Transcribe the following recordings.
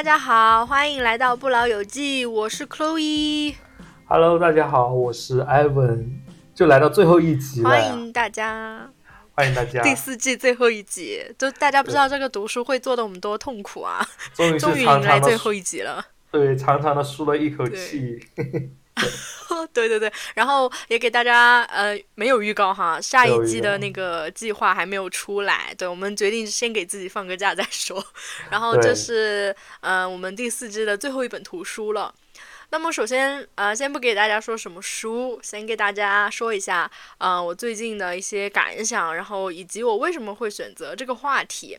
大家好，欢迎来到不老有记，我是 Chloe。Hello，大家好，我是 Ivan，就来到最后一集了欢，迎大家，欢迎大家，第四季最后一集，就大家不知道这个读书会做的我们多痛苦啊！终于迎来最后一集了。对长长的舒了一口气，对对对，然后也给大家呃没有预告哈，下一季的那个计划还没有出来，对我们决定先给自己放个假再说。然后这是呃我们第四季的最后一本图书了。那么首先呃先不给大家说什么书，先给大家说一下呃我最近的一些感想，然后以及我为什么会选择这个话题。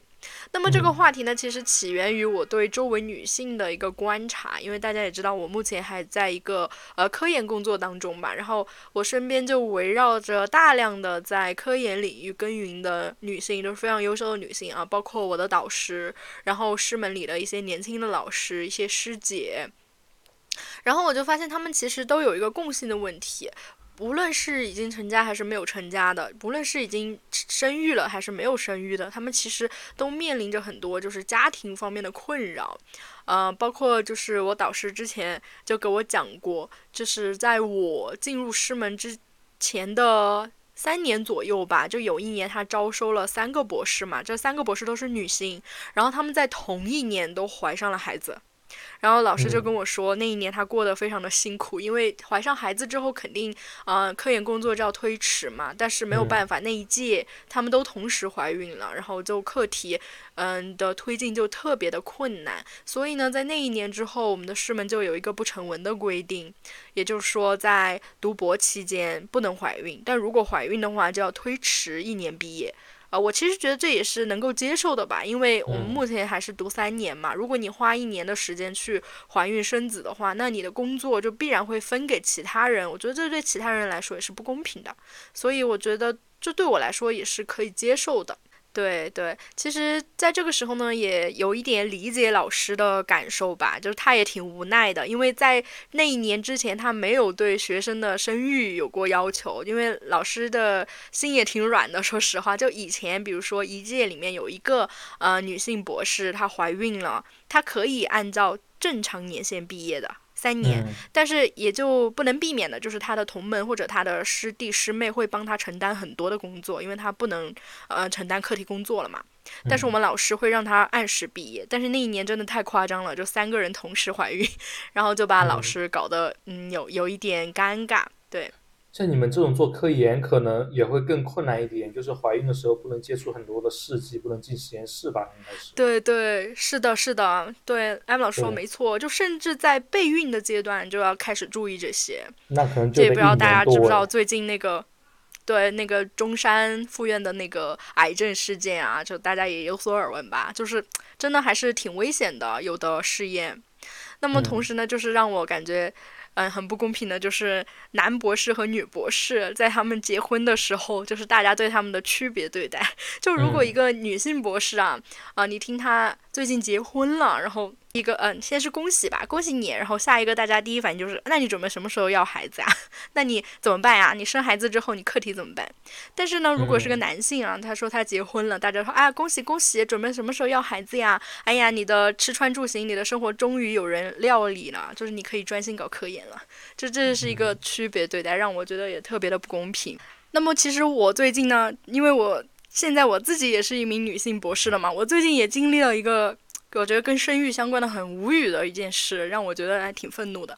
那么这个嗯。话题呢，其实起源于我对周围女性的一个观察，因为大家也知道，我目前还在一个呃科研工作当中吧，然后我身边就围绕着大量的在科研领域耕耘的女性，都是非常优秀的女性啊，包括我的导师，然后师门里的一些年轻的老师，一些师姐，然后我就发现她们其实都有一个共性的问题。无论是已经成家还是没有成家的，无论是已经生育了还是没有生育的，他们其实都面临着很多就是家庭方面的困扰，呃，包括就是我导师之前就给我讲过，就是在我进入师门之前的三年左右吧，就有一年他招收了三个博士嘛，这三个博士都是女性，然后他们在同一年都怀上了孩子。然后老师就嗯。跟我说，那一年他过得非常的辛苦，因为怀上孩子之后，肯定呃科研工作就要推迟嘛，但是没有嗯。办法，那一届他们都同时怀孕了，然后就课题嗯的推进就特别的困难，所以呢，在那一年之后，我们的师门就有一个不成文的规定，也就是说，在读博期间不能怀孕，但如果怀孕的话，就要推迟一年毕业。啊、我其实觉得这也是能够接受的吧，因为我们嗯目前还是读三年嘛。如果你花一年的时间去怀孕生子的话，那你的工作就必然会分给其他人。我觉得这对其他人来说也是不公平的，所以我觉得这对我来说也是可以接受的。对对，其实在这个时候呢，也有一点理解老师的感受吧，就是他也挺无奈的，因为在那一年之前，他没有对学生的生育有过要求，因为老师的心也挺软的，说实话，就以前比如说一届里面有一个呃女性博士，她怀孕了，她可以按照正常年限毕业的。三年，嗯但是也就不能避免的，就是他的同门或者他的师弟师妹会帮他承担很多的工作，因为他不能呃承担课题工作了嘛。但是我们老师会让他按时毕业，但是那一年真的太夸张了，就三个人同时怀孕，然后就把老嗯师搞得嗯有有一点尴尬。对，像你们这种做科研，可能也会更困难一点，就是怀孕的时候不能接触很多的试剂，不能进实验室吧，应该是。对对，是的，是的，对，艾姆老师说没错，就甚至在备孕的阶段就要开始注意这些。那可能就这也不知道大家知不知道最近那个，对那个中山附院的那个癌症事件啊，就大家也有所耳闻吧，就是真的还是挺危险的，有的试验。那么同嗯时呢，就是让我感觉。嗯，很不公平的，就是男博士和女博士在他们结婚的时候，就是大家对他们的区别对待。就如果一嗯个女性博士啊，啊、你听她最近结婚了，然后一个嗯，先是恭喜吧，恭喜你，然后下一个大家第一反应就是，那你准备什么时候要孩子啊？那你怎么办呀？你生孩子之后你课题怎么办？但是呢，如果是个嗯男性啊，他说他结婚了，大家说啊恭喜恭喜，准备什么时候要孩子呀？哎呀，你的吃穿住行，你的生活终于有人料理了，就是你可以专心搞科研了。这这是一个区别对待，让我觉得也特别的不公平。那么其实我最近呢，因为我现在我自己也是一名女性博士了嘛，我最近也经历了一个我觉得跟生育相关的很无语的一件事，让我觉得还挺愤怒的。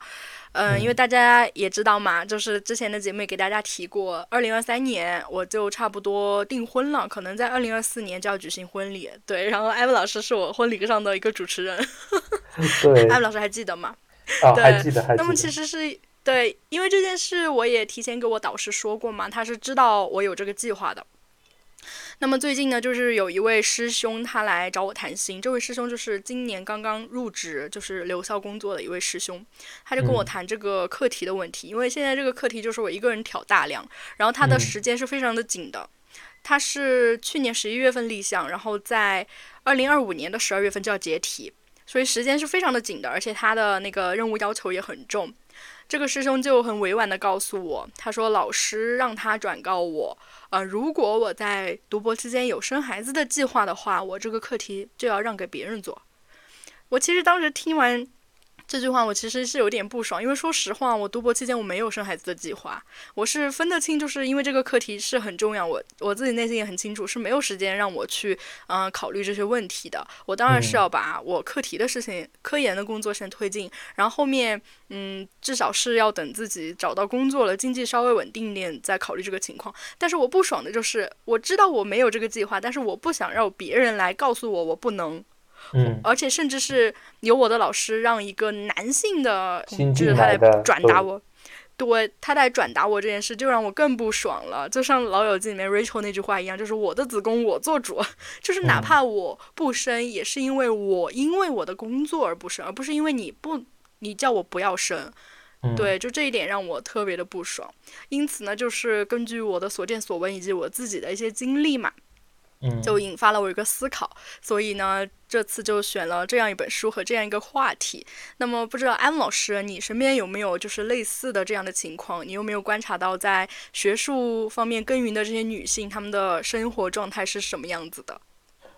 嗯，因为大家也知道嘛，就是之前的节目也给大家提过，二零二三年我就差不多订婚了，可能在二零二四年就要举行婚礼。对，然后艾文老师是我婚礼上的一个主持人，对艾文老师还记得吗？哦，对还记得还记得。那么其实是对，因为这件事我也提前给我导师说过嘛，他是知道我有这个计划的。那么最近呢，就是有一位师兄他来找我谈心，这位师兄就是今年刚刚入职，就是留校工作的一位师兄，他就跟我嗯谈这个课题的问题，因为现在这个课题就是我一个人挑大梁，然后他的嗯时间是非常的紧的。他是去年十一月份立项，然后在二零二五年的十二月份就要结题，所以时间是非常的紧的，而且他的那个任务要求也很重。这个师兄就很委婉的告诉我，他说老师让他转告我，呃，如果我在读博期间有生孩子的计划的话，我这个课题就要让给别人做。我其实当时听完。这句话我其实是有点不爽，因为说实话，我读博期间我没有生孩子的计划。我是分得清，就是因为这个课题是很重要，我我自己内心也很清楚，是没有时间让我去嗯考虑这些问题的。我当然是要把我课题的事情、科研的工作先推进，然后后面嗯至少是要等自己找到工作了，经济稍微稳定一点再考虑这个情况。但是我不爽的就是，我知道我没有这个计划，但是我不想让别人来告诉我我不能。嗯，而且甚至是由我的老师让一个男性的同志他来转达我，对他来转达我这件事，就让我更不爽了。就像《老友记》里面 Rachel 那句话一样，就是我的子宫我做主，就是哪怕我不生，也是因为我因为我的工作而不生，而不是因为你不你叫我不要生。对，就这一点让我特别的不爽。因此呢，就是根据我的所见所闻以及我自己的一些经历嘛。就引发了我一个思考，所以呢，这次就选了这样一本书和这样一个话题。那么，不知道安老师，你身边有没有就是类似的这样的情况？你有没有观察到在学术方面耕耘的这些女性，她们的生活状态是什么样子的？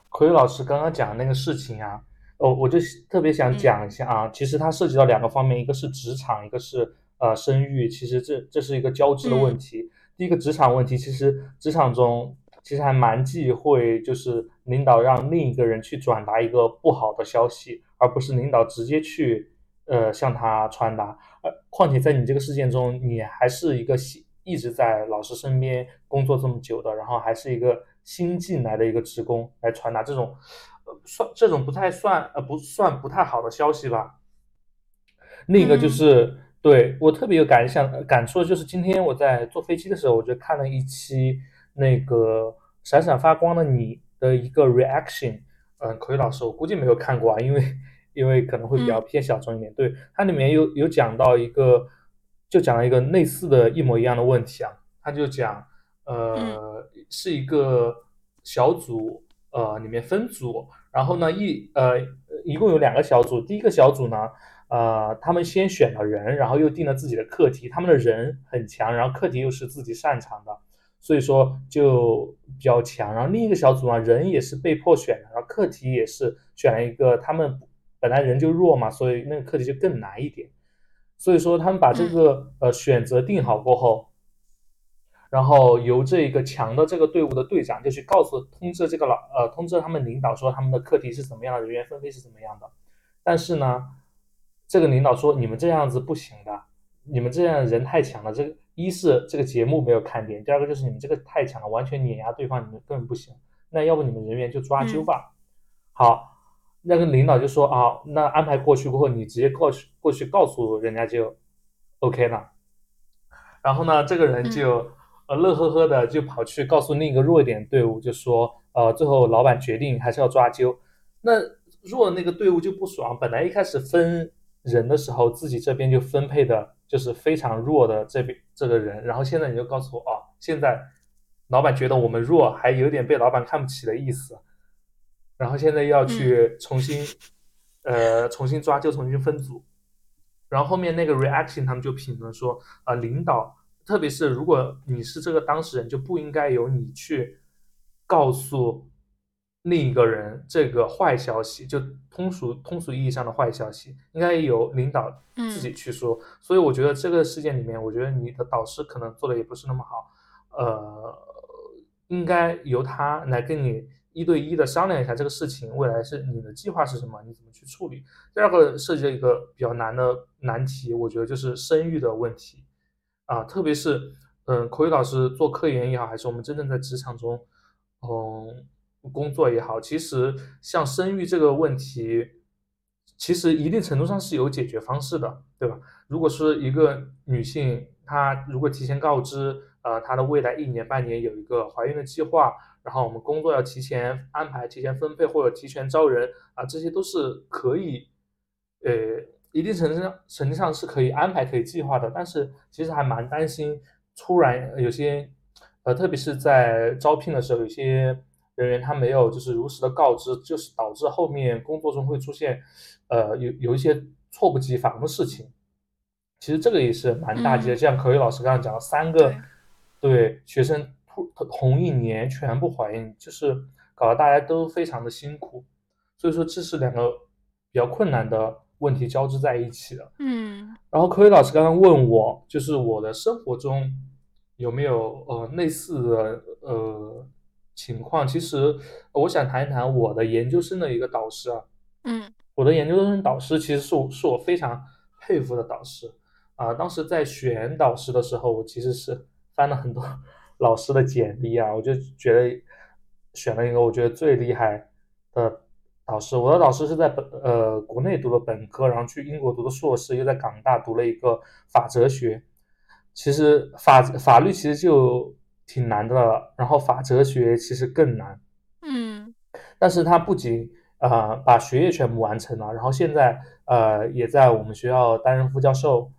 可宇老师刚刚讲的那个事情啊，哦，我就特别想讲一下啊。其实它涉及到两个方面，一个是职场，一个是呃生育。其实这这是一个交织的问题。第一个职场问题，其实职场中。其实还蛮忌讳，就是领导让另一个人去转达一个不好的消息，而不是领导直接去呃向他传达。呃，况且在你这个事件中，你还是一个新一直在老师身边工作这么久的，然后还是一个新进来的一个职工来传达这种呃算这种不太算呃不算不太好的消息吧。另一个就是对我特别有感想感触的就是今天我在坐飞机的时候，我就看了一期。那个闪闪发光的你的一个 reaction，嗯，口语老师，我估计没有看过啊，因为因为可能会比较偏小众一点。对，它里面有有讲到一个，就讲了一个类似的一模一样的问题啊，他就讲，呃，是一个小组，呃，里面分组，然后呢一呃一共有两个小组，第一个小组呢，呃，他们先选了人，然后又定了自己的课题，他们的人很强，然后课题又是自己擅长的。所以说就比较强，然后另一个小组呢，人也是被迫选的，然后课题也是选了一个他们本来人就弱嘛，所以那个课题就更难一点。所以说他们把这个呃选择定好过后，然后由这一个强的这个队伍的队长就去告诉通知这个老呃通知他们领导说他们的课题是怎么样的，人员分配是怎么样的。但是呢，这个领导说你们这样子不行的，你们这样人太强了，这个。一是这个节目没有看点，第二个就是你们这个太强了，完全碾压对方，你们根本不行。那要不你们人员就抓阄吧。好，那个领导就说啊，那安排过去过后，你直接过去过去告诉人家就 OK 了。然后呢，这个人就呃乐呵呵的就跑去告诉另一个弱一点队伍，就说呃最后老板决定还是要抓阄。那弱那个队伍就不爽，本来一开始分人的时候自己这边就分配的。就是非常弱的这边这个人，然后现在你就告诉我啊，现在老板觉得我们弱，还有点被老板看不起的意思，然后现在要去重新呃重新抓就，重新分组，然后后面那个 reaction 他们就评论说啊，领导，特别是如果你是这个当事人，就不应该由你去告诉。另一个人这个坏消息，就通俗通俗意义上的坏消息，应该由领导自己去说。所以我觉得这个事件里面，我觉得你的导师可能做的也不是那么好，呃，应该由他来跟你一对一的商量一下这个事情，未来是你的计划是什么，你怎么去处理。第二个涉及了一个比较难的难题，我觉得就是生育的问题啊，特别是嗯，口语老师做科研也好，还是我们真正在职场中，嗯。工作也好，其实像生育这个问题，其实一定程度上是有解决方式的，对吧？如果是一个女性，她如果提前告知，呃，她的未来一年半年有一个怀孕的计划，然后我们工作要提前安排、提前分配或者提前招人啊，这些都是可以，呃，一定程度上程度上是可以安排、可以计划的。但是其实还蛮担心，突然有些，呃，特别是在招聘的时候，有些。人员他没有就是如实的告知，就是导致后面工作中会出现，呃，有有一些猝不及防的事情。其实这个也是蛮大忌的。像口语老师刚刚讲了三个，对学生同同一年全部怀孕，就是搞得大家都非常的辛苦。所以说这是两个比较困难的问题交织在一起的。嗯，然后口语老师刚刚问我，就是我的生活中有没有呃类似的呃情况？其实我想谈一谈我的研究生的一个导师啊。嗯，我的研究生导师其实是我是我非常佩服的导师啊。当时在选导师的时候，我其实是翻了很多 老师的简历啊，我就觉得选了一个我觉得最厉害的导师。我的导师是在本呃国内读的本科，然后去英国读的硕士，又在港大读了一个法哲学。其实法法律其实就挺难的了，然后法哲学其实更难。嗯，但是他不仅呃，把学业全部完成了，然后现在呃也在我们学校担任副教授，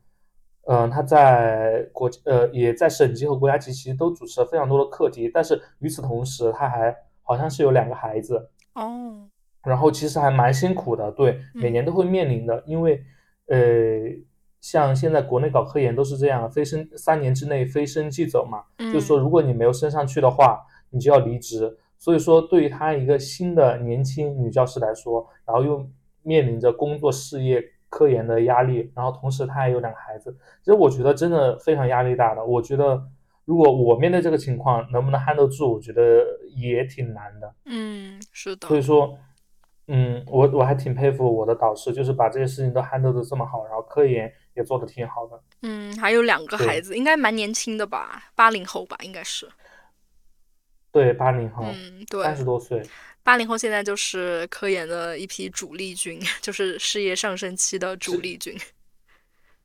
嗯，他在国呃也在省级和国家级其实都主持了非常多的课题，但是与此同时他还好像是有两个孩子哦，然后其实还蛮辛苦的，对，每年都会面临的，因为呃像现在国内搞科研都是这样，非升三年之内非升即走嘛，就是说如果你没有升上去的话，你就要离职。所以说，对于她一个新的年轻女教师来说，然后又面临着工作、事业、科研的压力，然后同时她还有两个孩子，其实我觉得真的非常压力大的。我觉得如果我面对这个情况，能不能 handle 住，我觉得也挺难的。嗯，是的。所以说，嗯，我我还挺佩服我的导师，就是把这些事情都 handle 的这么好，然后科研也做的挺好的。嗯，还有两个孩子，应该蛮年轻的吧？八零后吧，应该是。对，八零后，嗯，对，三十多岁，八零后现在就是科研的一批主力军，就是事业上升期的主力军，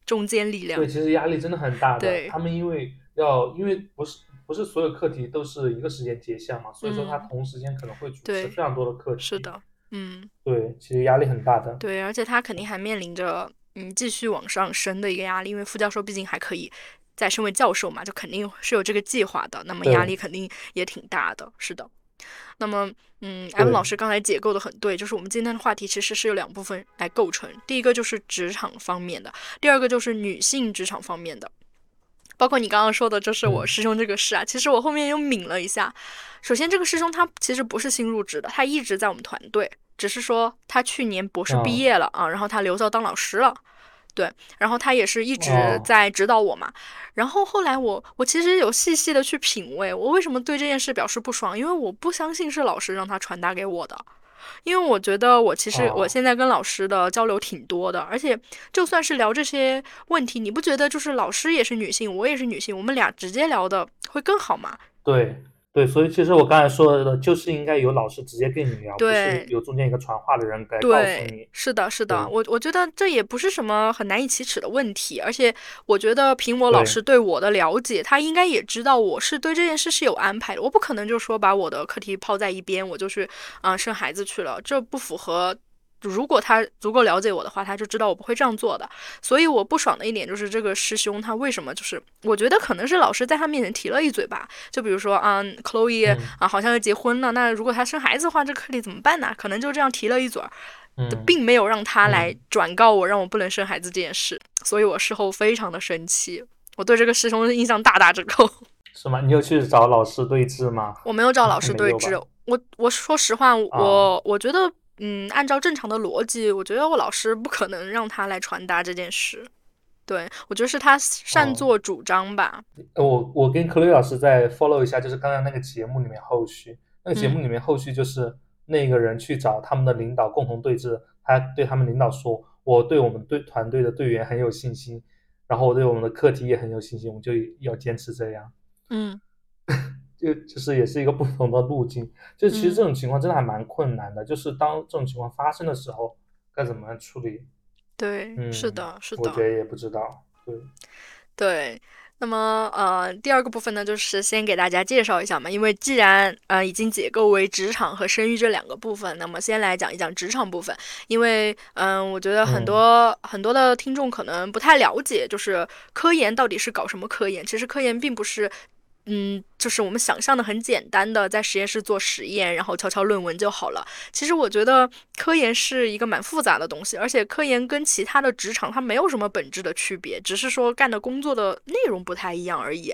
中坚力量。对，其实压力真的很大的。对，他们因为要，因为不是不是所有课题都是一个时间结项嘛，所以说他同时间可能会主持非常多的课题。是的，嗯，对，其实压力很大的。对，而且他肯定还面临着嗯继续往上升的一个压力，因为副教授毕竟还可以。再升为教授嘛，就肯定是有这个计划的，那么压力肯定也挺大的。是的，那么嗯，M 老师刚才解构的很对，就是我们今天的话题其实是有两部分来构成，第一个就是职场方面的，第二个就是女性职场方面的。包括你刚刚说的，就是我师兄这个事啊，其实我后面又抿了一下。首先，这个师兄他其实不是新入职的，他一直在我们团队，只是说他去年博士毕业了啊，然后他留校当老师了。对，然后他也是一直在指导我嘛。然后后来我我其实有细细的去品味，我为什么对这件事表示不爽？因为我不相信是老师让他传达给我的，因为我觉得我其实我现在跟老师的交流挺多的，而且就算是聊这些问题，你不觉得就是老师也是女性，我也是女性，我们俩直接聊的会更好吗？对。对，所以其实我刚才说的，就是应该有老师直接跟你聊，不是有中间一个传话的人来告诉你。是的，是的，我我觉得这也不是什么很难以启齿的问题，而且我觉得凭我老师对我的了解，他应该也知道我是对这件事是有安排的，我不可能就说把我的课题抛在一边，我就去啊生孩子去了，这不符合。如果他足够了解我的话，他就知道我不会这样做的。所以我不爽的一点就是这个师兄他为什么就是，我觉得可能是老师在他面前提了一嘴吧。就比如说啊，Chloe 啊，好像要结婚了，那如果他生孩子的话，这课题怎么办呢？可能就这样提了一嘴，并没有让他来转告我，让我不能生孩子这件事。所以我事后非常的生气，我对这个师兄的印象大打折扣。是吗？你有去找老师对峙吗？我没有找老师对峙。我我说实话，我我觉得。嗯，按照正常的逻辑，我觉得我老师不可能让他来传达这件事。对我觉得是他擅作主张吧。我我跟克雷老师再 follow 一下，就是刚刚那个节目里面后续，那个节目里面后续就是那个人去找他们的领导共同对峙，他对他们领导说：“我对我们队团队的队员很有信心，然后我对我们的课题也很有信心，我就要坚持这样。”嗯。就就是也是一个不同的路径，就其实这种情况真的还蛮困难的。就是当这种情况发生的时候，该怎么处理？对，嗯，是的，是的，我觉得也不知道。对，对。那么呃，第二个部分呢，就是先给大家介绍一下嘛。因为既然呃已经解构为职场和生育这两个部分，那么先来讲一讲职场部分。因为嗯，我觉得很多很多的听众可能不太了解，就是科研到底是搞什么科研。其实科研并不是。嗯，就是我们想象的很简单的，在实验室做实验，然后敲敲论文就好了。其实我觉得科研是一个蛮复杂的东西，而且科研跟其他的职场它没有什么本质的区别，只是说干的工作的内容不太一样而已。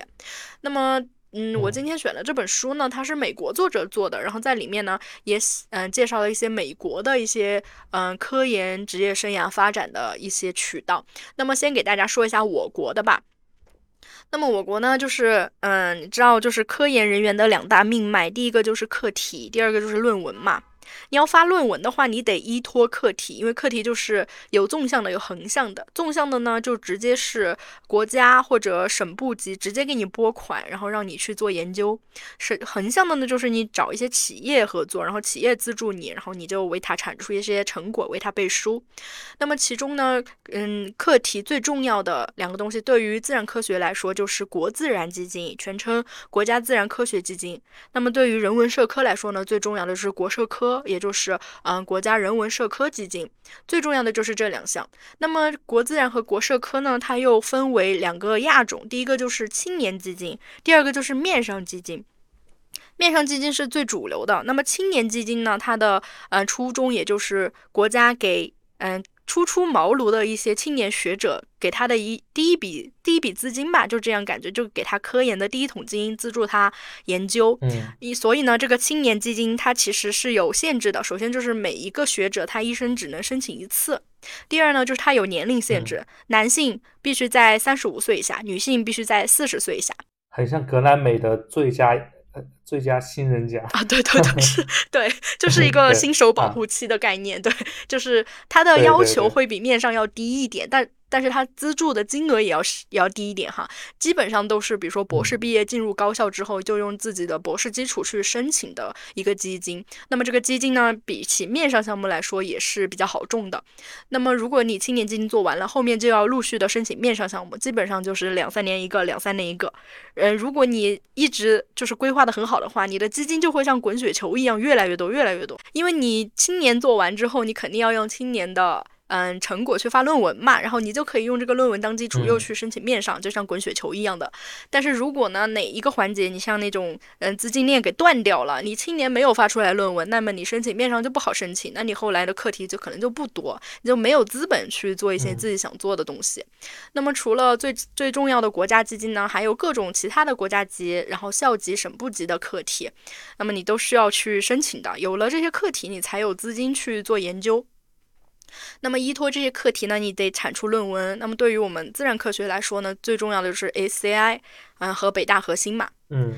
那么嗯，我今天选的这本书呢，它是美国作者做的，然后在里面呢也嗯介绍了一些美国的一些嗯科研职业生涯发展的一些渠道。那么先给大家说一下我国的吧。那么我国呢，就是嗯，你知道就是科研人员的两大命脉，第一个就是课题，第二个就是论文嘛。你要发论文的话，你得依托课题，因为课题就是有纵向的，有横向的。纵向的呢，就直接是国家或者省部级直接给你拨款，然后让你去做研究；是横向的呢，就是你找一些企业合作，然后企业资助你，然后你就为它产出一些成果，为它背书。那么其中呢，嗯，课题最重要的两个东西，对于自然科学来说，就是国自然基金，全称国家自然科学基金。那么对于人文社科来说呢，最重要的是国社科。也就是嗯，国家人文社科基金最重要的就是这两项。那么国自然和国社科呢，它又分为两个亚种，第一个就是青年基金，第二个就是面上基金。面上基金是最主流的。那么青年基金呢，它的嗯初衷也就是国家给嗯。初出茅庐的一些青年学者，给他的一第一笔第一笔资金吧，就这样感觉，就给他科研的第一桶金，资助他研究。嗯，一所以呢，这个青年基金它其实是有限制的。首先就是每一个学者他一生只能申请一次。第二呢，就是它有年龄限制，男性必须在三十五岁以下，女性必须在四十岁以下。很像格莱美的最佳。最佳新人奖啊，对对对，是，对，就是一个新手保护期的概念，对，就是它的要求会比面上要低一点，但。但是它资助的金额也要是也要低一点哈，基本上都是比如说博士毕业进入高校之后，就用自己的博士基础去申请的一个基金。那么这个基金呢，比起面上项目来说也是比较好中的。那么如果你青年基金做完了，后面就要陆续的申请面上项目，基本上就是两三年一个，两三年一个。嗯，如果你一直就是规划的很好的话，你的基金就会像滚雪球一样越来越多，越来越多。因为你青年做完之后，你肯定要用青年的。嗯，成果去发论文嘛，然后你就可以用这个论文当基础，又去申请面上，就像滚雪球一样的。但是如果呢，哪一个环节你像那种嗯资金链给断掉了，你青年没有发出来论文，那么你申请面上就不好申请，那你后来的课题就可能就不多，你就没有资本去做一些自己想做的东西。那么除了最最重要的国家基金呢，还有各种其他的国家级、然后校级、省部级的课题，那么你都需要去申请的。有了这些课题，你才有资金去做研究。那么依托这些课题呢，你得产出论文。那么对于我们自然科学来说呢，最重要的就是 ACI，嗯，和北大核心嘛。嗯，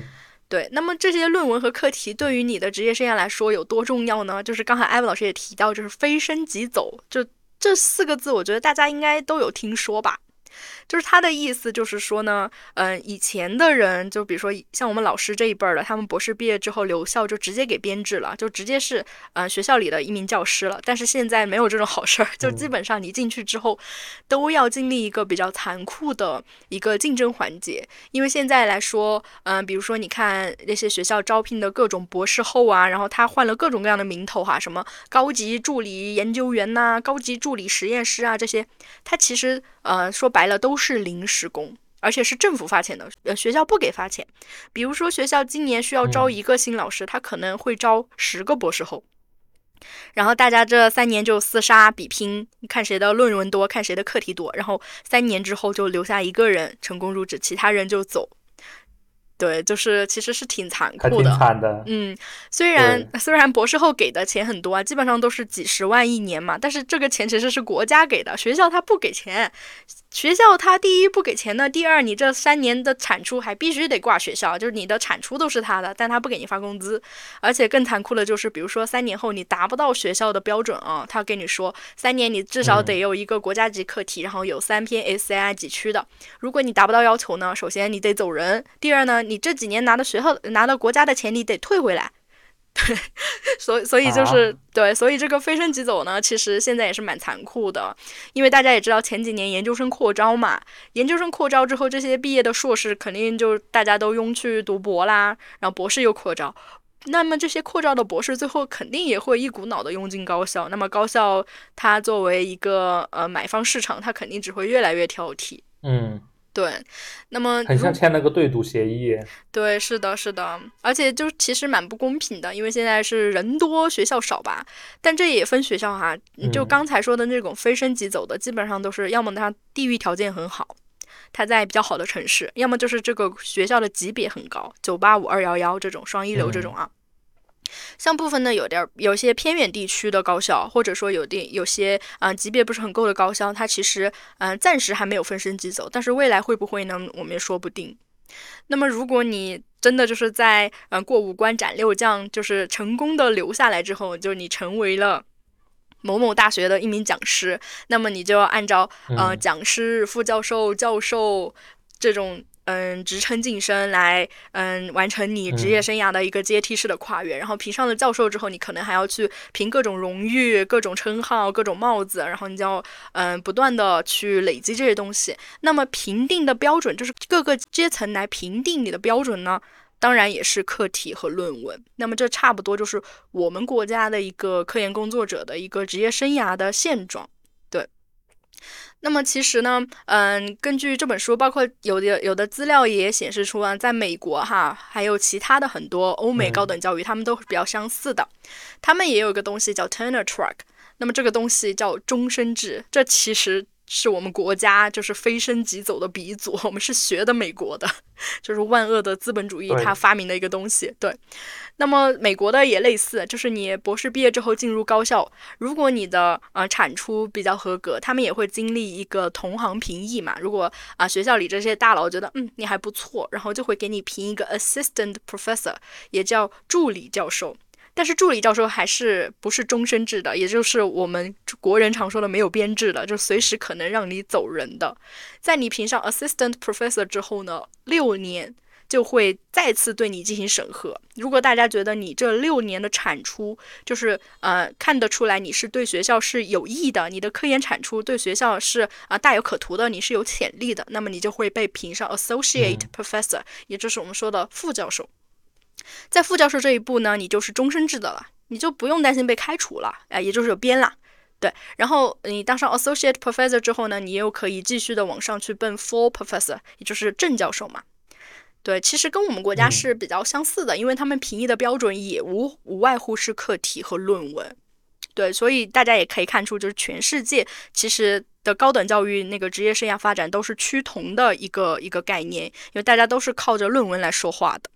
对。那么这些论文和课题对于你的职业生涯来说有多重要呢？就是刚才艾文老师也提到，就是飞升即走，就这四个字，我觉得大家应该都有听说吧。就是他的意思，就是说呢，嗯，以前的人，就比如说像我们老师这一辈儿的，他们博士毕业之后留校就直接给编制了，就直接是嗯学校里的一名教师了。但是现在没有这种好事儿，就基本上你进去之后，都要经历一个比较残酷的一个竞争环节。因为现在来说，嗯，比如说你看那些学校招聘的各种博士后啊，然后他换了各种各样的名头哈，什么高级助理研究员呐，高级助理实验师啊这些，他其实呃说白了都是临时工，而且是政府发钱的，呃，学校不给发钱。比如说，学校今年需要招一个新老师，他可能会招十个博士后，然后大家这三年就厮杀比拼，看谁的论文多，看谁的课题多，然后三年之后就留下一个人成功入职，其他人就走。对，就是其实是挺残酷的，嗯，虽然虽然博士后给的钱很多啊，基本上都是几十万一年嘛，但是这个钱其实是国家给的，学校他不给钱。学校他第一不给钱呢，第二你这三年的产出还必须得挂学校，就是你的产出都是他的，但他不给你发工资，而且更残酷的就是，比如说三年后你达不到学校的标准啊，他跟你说三年你至少得有一个国家级课题，然后有三篇 SCI 几区的，如果你达不到要求呢，首先你得走人，第二呢，你这几年拿的学校拿到国家的钱你得退回来。对，所以所以就是对，所以这个飞升即走呢，其实现在也是蛮残酷的，因为大家也知道前几年研究生扩招嘛，研究生扩招之后，这些毕业的硕士肯定就大家都拥去读博啦，然后博士又扩招，那么这些扩招的博士最后肯定也会一股脑的涌进高校，那么高校它作为一个呃买方市场，它肯定只会越来越挑剔。嗯。对，那么很像签了个对赌协议。对，是的，是的，而且就其实蛮不公平的，因为现在是人多学校少吧，但这也分学校哈。就刚才说的那种非升即走的，基本上都是要么他地域条件很好，他在比较好的城市，要么就是这个学校的级别很高，九八五、二幺幺这种双一流这种啊。像部分呢有点有些偏远地区的高校，或者说有点有些啊级别不是很够的高校，它其实嗯暂时还没有分升级走，但是未来会不会呢？我们也说不定。那么如果你真的就是在嗯过五关斩六将，就是成功的留下来之后，就你成为了某某大学的一名讲师，那么你就要按照呃讲师、副教授、教授这种。嗯，职称晋升来，嗯，完成你职业生涯的一个阶梯式的跨越。然后评上了教授之后，你可能还要去评各种荣誉、各种称号、各种帽子，然后你就要嗯不断的去累积这些东西。那么评定的标准就是各个阶层来评定你的标准呢，当然也是课题和论文。那么这差不多就是我们国家的一个科研工作者的一个职业生涯的现状。那么其实呢，嗯，根据这本书，包括有的有的资料也显示出啊，在美国哈，还有其他的很多欧美高等教育，他们都是比较相似的。他们也有一个东西叫 tenure track，那么这个东西叫终身制，这其实。是我们国家就是飞升即走的鼻祖，我们是学的美国的，就是万恶的资本主义它发明的一个东西。对，那么美国的也类似，就是你博士毕业之后进入高校，如果你的呃产出比较合格，他们也会经历一个同行评议嘛。如果啊学校里这些大佬觉得嗯你还不错，然后就会给你评一个 assistant professor，也叫助理教授。但是助理教授还是不是终身制的，也就是我们国人常说的没有编制的，就随时可能让你走人的。在你评上 assistant professor 之后呢，六年就会再次对你进行审核。如果大家觉得你这六年的产出就是呃看得出来你是对学校是有益的，你的科研产出对学校是啊大有可图的，你是有潜力的，那么你就会被评上 associate professor，也就是我们说的副教授。在副教授这一步呢，你就是终身制的了，你就不用担心被开除了，哎，也就是有编了，对。然后你当上 associate professor 之后呢，你又可以继续的往上去奔 full professor，也就是正教授嘛。对，其实跟我们国家是比较相似的，因为他们评议的标准也无无外乎是课题和论文。对，所以大家也可以看出，就是全世界其实的高等教育那个职业生涯发展都是趋同的一个一个概念，因为大家都是靠着论文来说话的。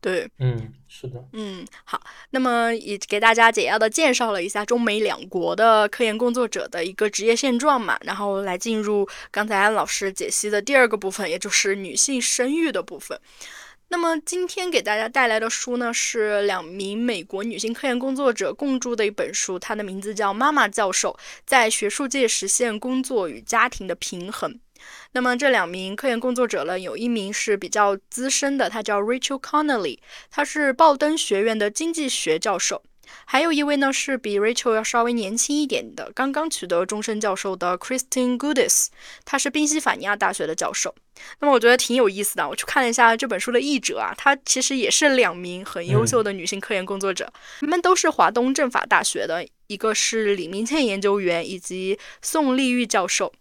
对，嗯，是的，嗯，好，那么也给大家简要的介绍了一下中美两国的科研工作者的一个职业现状嘛，然后来进入刚才安老师解析的第二个部分，也就是女性生育的部分。那么今天给大家带来的书呢，是两名美国女性科研工作者共著的一本书，它的名字叫《妈妈教授在学术界实现工作与家庭的平衡》。那么这两名科研工作者呢，有一名是比较资深的，他叫 Rachel Connolly，他是鲍登学院的经济学教授；还有一位呢是比 Rachel 要稍微年轻一点的，刚刚取得终身教授的 Christine Goodis，他是宾夕法尼亚大学的教授。那么我觉得挺有意思的，我去看了一下这本书的译者啊，他其实也是两名很优秀的女性科研工作者，他们都是华东政法大学的，一个是李明倩研究员，以及宋丽玉教授。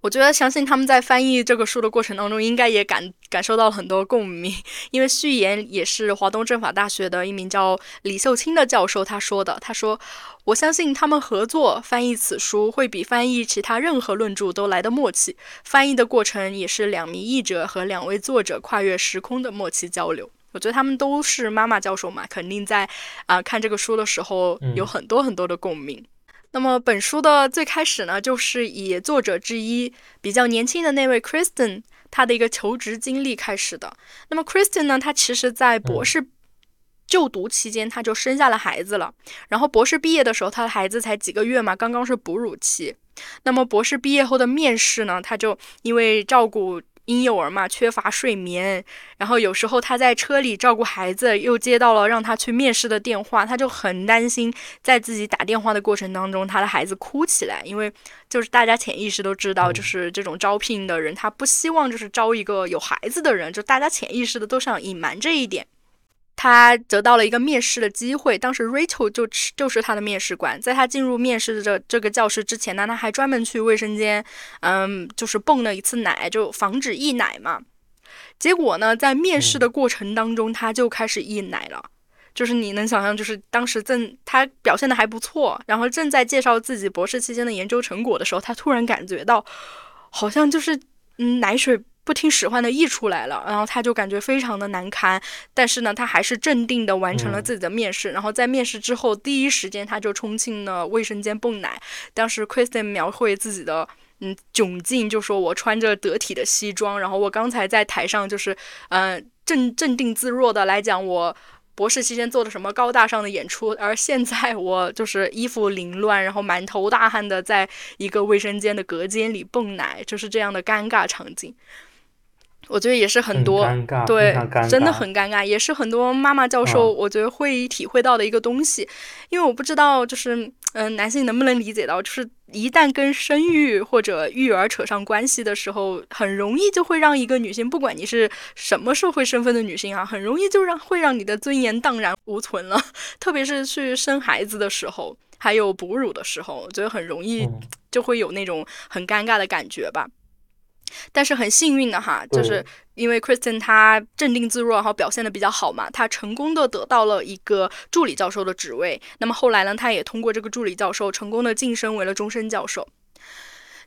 我觉得相信他们在翻译这个书的过程当中，应该也感感受到了很多共鸣，因为序言也是华东政法大学的一名叫李秀清的教授他说的。他说：“我相信他们合作翻译此书，会比翻译其他任何论著都来的默契。翻译的过程也是两名译者和两位作者跨越时空的默契交流。我觉得他们都是妈妈教授嘛，肯定在啊看这个书的时候有很多很多的共鸣。”那么本书的最开始呢，就是以作者之一比较年轻的那位 Kristen 他的一个求职经历开始的。那么 Kristen 呢，他其实在博士就读期间他就生下了孩子了，然后博士毕业的时候，他的孩子才几个月嘛，刚刚是哺乳期。那么博士毕业后的面试呢，他就因为照顾。婴幼儿嘛，缺乏睡眠，然后有时候他在车里照顾孩子，又接到了让他去面试的电话，他就很担心，在自己打电话的过程当中，他的孩子哭起来，因为就是大家潜意识都知道，就是这种招聘的人，他不希望就是招一个有孩子的人，就大家潜意识的都想隐瞒这一点。他得到了一个面试的机会，当时 Rachel 就就是他的面试官。在他进入面试的这这个教室之前呢，他还专门去卫生间，嗯，就是泵了一次奶，就防止溢奶嘛。结果呢，在面试的过程当中，他就开始溢奶了。就是你能想象，就是当时正他表现的还不错，然后正在介绍自己博士期间的研究成果的时候，他突然感觉到，好像就是嗯奶水不听使唤的溢出来了，然后他就感觉非常的难堪。但是呢，他还是镇定的完成了自己的面试。然后在面试之后，第一时间他就冲进了卫生间泵奶。当时 Kristen 描绘自己的嗯窘境，就说我穿着得体的西装，然后我刚才在台上就是嗯镇镇定自若的来讲我。博士期间做的什么高大上的演出，而现在我就是衣服凌乱，然后满头大汗的在一个卫生间的隔间里泵奶，就是这样的尴尬场景。我觉得也是很多，对，真的很尴尬，也是很多妈妈教授，我觉得会体会到的一个东西。因为我不知道，就是嗯，男性能不能理解到，就是一旦跟生育或者育儿扯上关系的时候，很容易就会让一个女性，不管你是什么社会身份的女性啊，很容易就让会让你的尊严荡然无存了。特别是去生孩子的时候，还有哺乳的时候，我觉得很容易就会有那种很尴尬的感觉吧。但是很幸运的哈，就是因为 Kristen 他镇定自若，然后表现的比较好嘛，他成功的得到了一个助理教授的职位。那么后来呢，他也通过这个助理教授成功的晋升为了终身教授。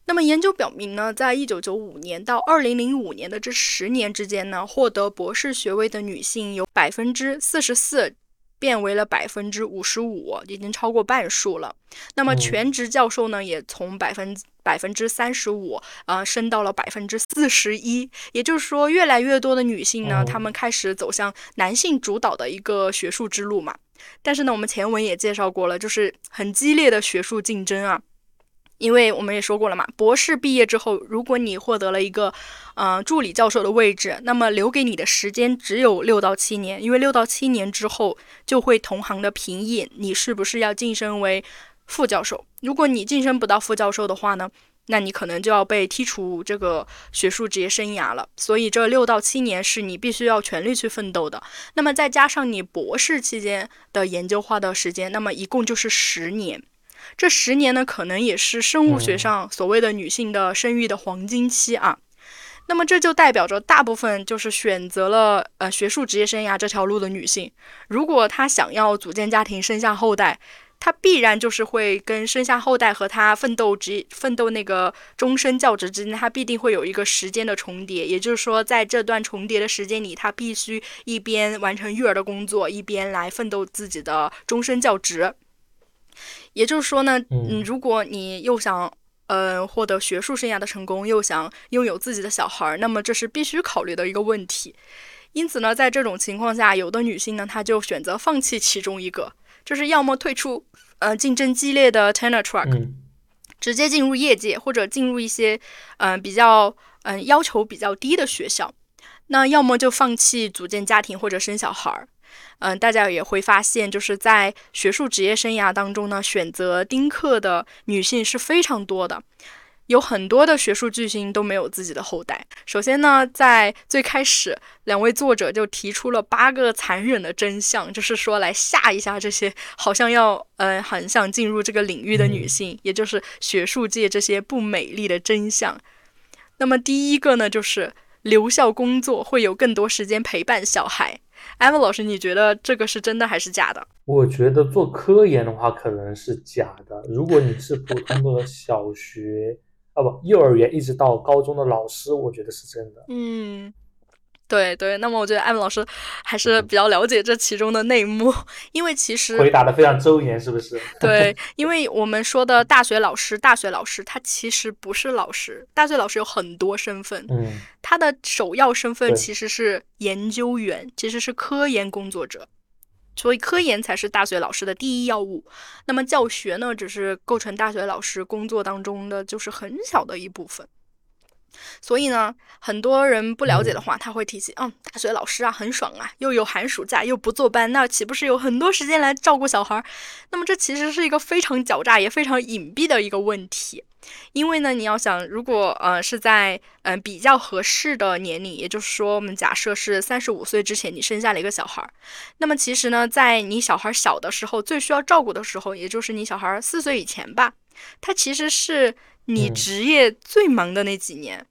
那么研究表明呢，在一九九五年到二零零五年的这十年之间呢，获得博士学位的女性有百分之四十四。变为了百分之五十五，已经超过半数了。那么全职教授呢，也从百分百分之三十五啊升到了百分之四十一。也就是说，越来越多的女性呢，她们开始走向男性主导的一个学术之路嘛。但是呢，我们前文也介绍过了，就是很激烈的学术竞争啊。因为我们也说过了嘛，博士毕业之后，如果你获得了一个，呃，助理教授的位置，那么留给你的时间只有六到七年，因为六到七年之后就会同行的评议你是不是要晋升为副教授。如果你晋升不到副教授的话呢，那你可能就要被剔除这个学术职业生涯了。所以这六到七年是你必须要全力去奋斗的。那么再加上你博士期间的研究花的时间，那么一共就是十年。这十年呢，可能也是生物学上所谓的女性的生育的黄金期啊。那么这就代表着大部分就是选择了呃学术职业生涯这条路的女性，如果她想要组建家庭、生下后代，她必然就是会跟生下后代和他奋斗职奋斗那个终身教职之间，他必定会有一个时间的重叠。也就是说，在这段重叠的时间里，他必须一边完成育儿的工作，一边来奋斗自己的终身教职。也就是说呢，嗯，如果你又想，呃，获得学术生涯的成功，又想拥有自己的小孩儿，那么这是必须考虑的一个问题。因此呢，在这种情况下，有的女性呢，她就选择放弃其中一个，就是要么退出，呃，竞争激烈的 tenure track，直接进入业界，或者进入一些，嗯，比较，嗯，要求比较低的学校。那要么就放弃组建家庭或者生小孩儿。嗯，大家也会发现，就是在学术职业生涯当中呢，选择丁克的女性是非常多的，有很多的学术巨星都没有自己的后代。首先呢，在最开始，两位作者就提出了八个残忍的真相，就是说来吓一下这些好像要呃很想进入这个领域的女性，也就是学术界这些不美丽的真相。那么第一个呢，就是留校工作会有更多时间陪伴小孩。艾文老师，你觉得这个是真的还是假的？我觉得做科研的话可能是假的。如果你是普通的小学啊不幼儿园一直到高中的老师，我觉得是真的。嗯。对对，那么我觉得艾文老师还是比较了解这其中的内幕，因为其实回答的非常周延，是不是？对，因为我们说的大学老师，大学老师他其实不是老师，大学老师有很多身份，嗯，他的首要身份其实是研究员，其实是科研工作者，所以科研才是大学老师的第一要务。那么教学呢，只是构成大学老师工作当中的就是很小的一部分。所以呢，很多人不了解的话，他会提起，嗯，大学老师啊，很爽啊，又有寒暑假，又不坐班，那岂不是有很多时间来照顾小孩？那么这其实是一个非常狡诈也非常隐蔽的一个问题，因为呢，你要想，如果呃是在嗯比较合适的年龄，也就是说，我们假设是三十五岁之前你生下了一个小孩，那么其实呢，在你小孩小的时候，最需要照顾的时候，也就是你小孩四岁以前吧，他其实是。你职业最忙的那几年，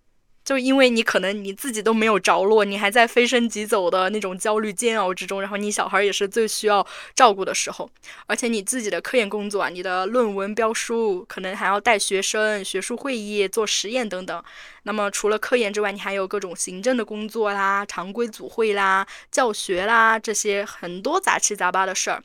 就因为你可能你自己都没有着落，你还在飞升疾走的那种焦虑煎熬之中，然后你小孩也是最需要照顾的时候，而且你自己的科研工作啊，你的论文标书，可能还要带学生、学术会议、做实验等等。那么除了科研之外，你还有各种行政的工作啦、常规组会啦、教学啦这些很多杂七杂八的事儿。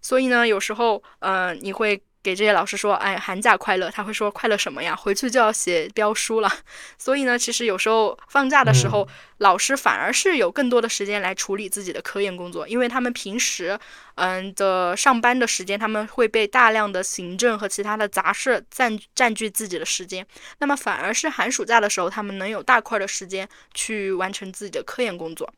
所以呢，有时候，呃，你会。给这些老师说，哎，寒假快乐，他会说快乐什么呀？回去就要写标书了。所以呢，其实有时候放假的时候，老师反而是有更多的时间来处理自己的科研工作，因为他们平时，嗯的上班的时间，他们会被大量的行政和其他的杂事占占据自己的时间。那么反而是寒暑假的时候，他们能有大块的时间去完成自己的科研工作。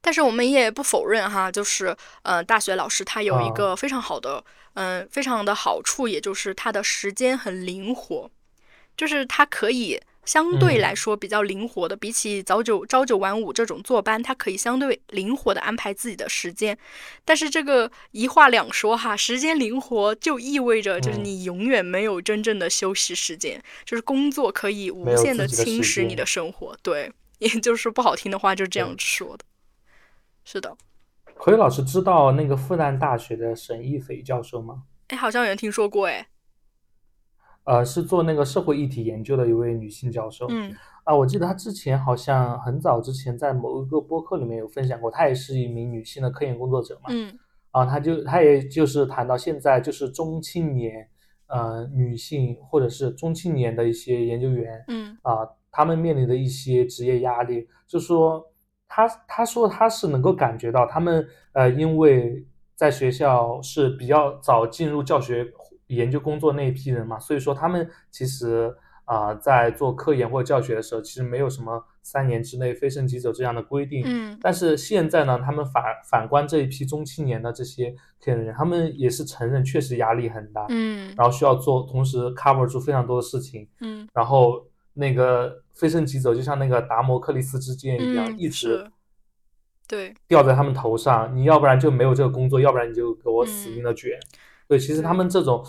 但是我们也不否认哈，就是呃，大学老师他有一个非常好的。嗯，非常的好处，也就是它的时间很灵活，就是它可以相对来说比较灵活的，比起早九朝九晚五这种坐班，它可以相对灵活的安排自己的时间。但是这个一话两说哈，时间灵活就意味着就是你永远没有真正的休息时间，就是工作可以无限的侵蚀你的生活。对，也就是不好听的话就这样说的。是的。何宇老师知道那个复旦大学的沈一斐教授吗？哎，好像有人听说过哎。呃，是做那个社会议题研究的一位女性教授。嗯。啊，我记得她之前好像很早之前在某一个播客里面有分享过，她也是一名女性的科研工作者嘛。嗯。啊，她就她也就是谈到现在就是中青年，呃，女性或者是中青年的一些研究员。嗯。啊，他们面临的一些职业压力，就说。他他说他是能够感觉到他们呃，因为在学校是比较早进入教学研究工作那一批人嘛，所以说他们其实啊在做科研或教学的时候，其实没有什么三年之内飞升即走这样的规定。嗯。但是现在呢，他们反反观这一批中青年的这些科研人员，他们也是承认确实压力很大。嗯。然后需要做，同时 cover 住非常多的事情。嗯。然后。那个飞升急走，就像那个达摩克利斯之剑一样，一直对吊在他们头上。你要不然就没有这个工作，要不然你就给我死命的卷。对，其实他们这种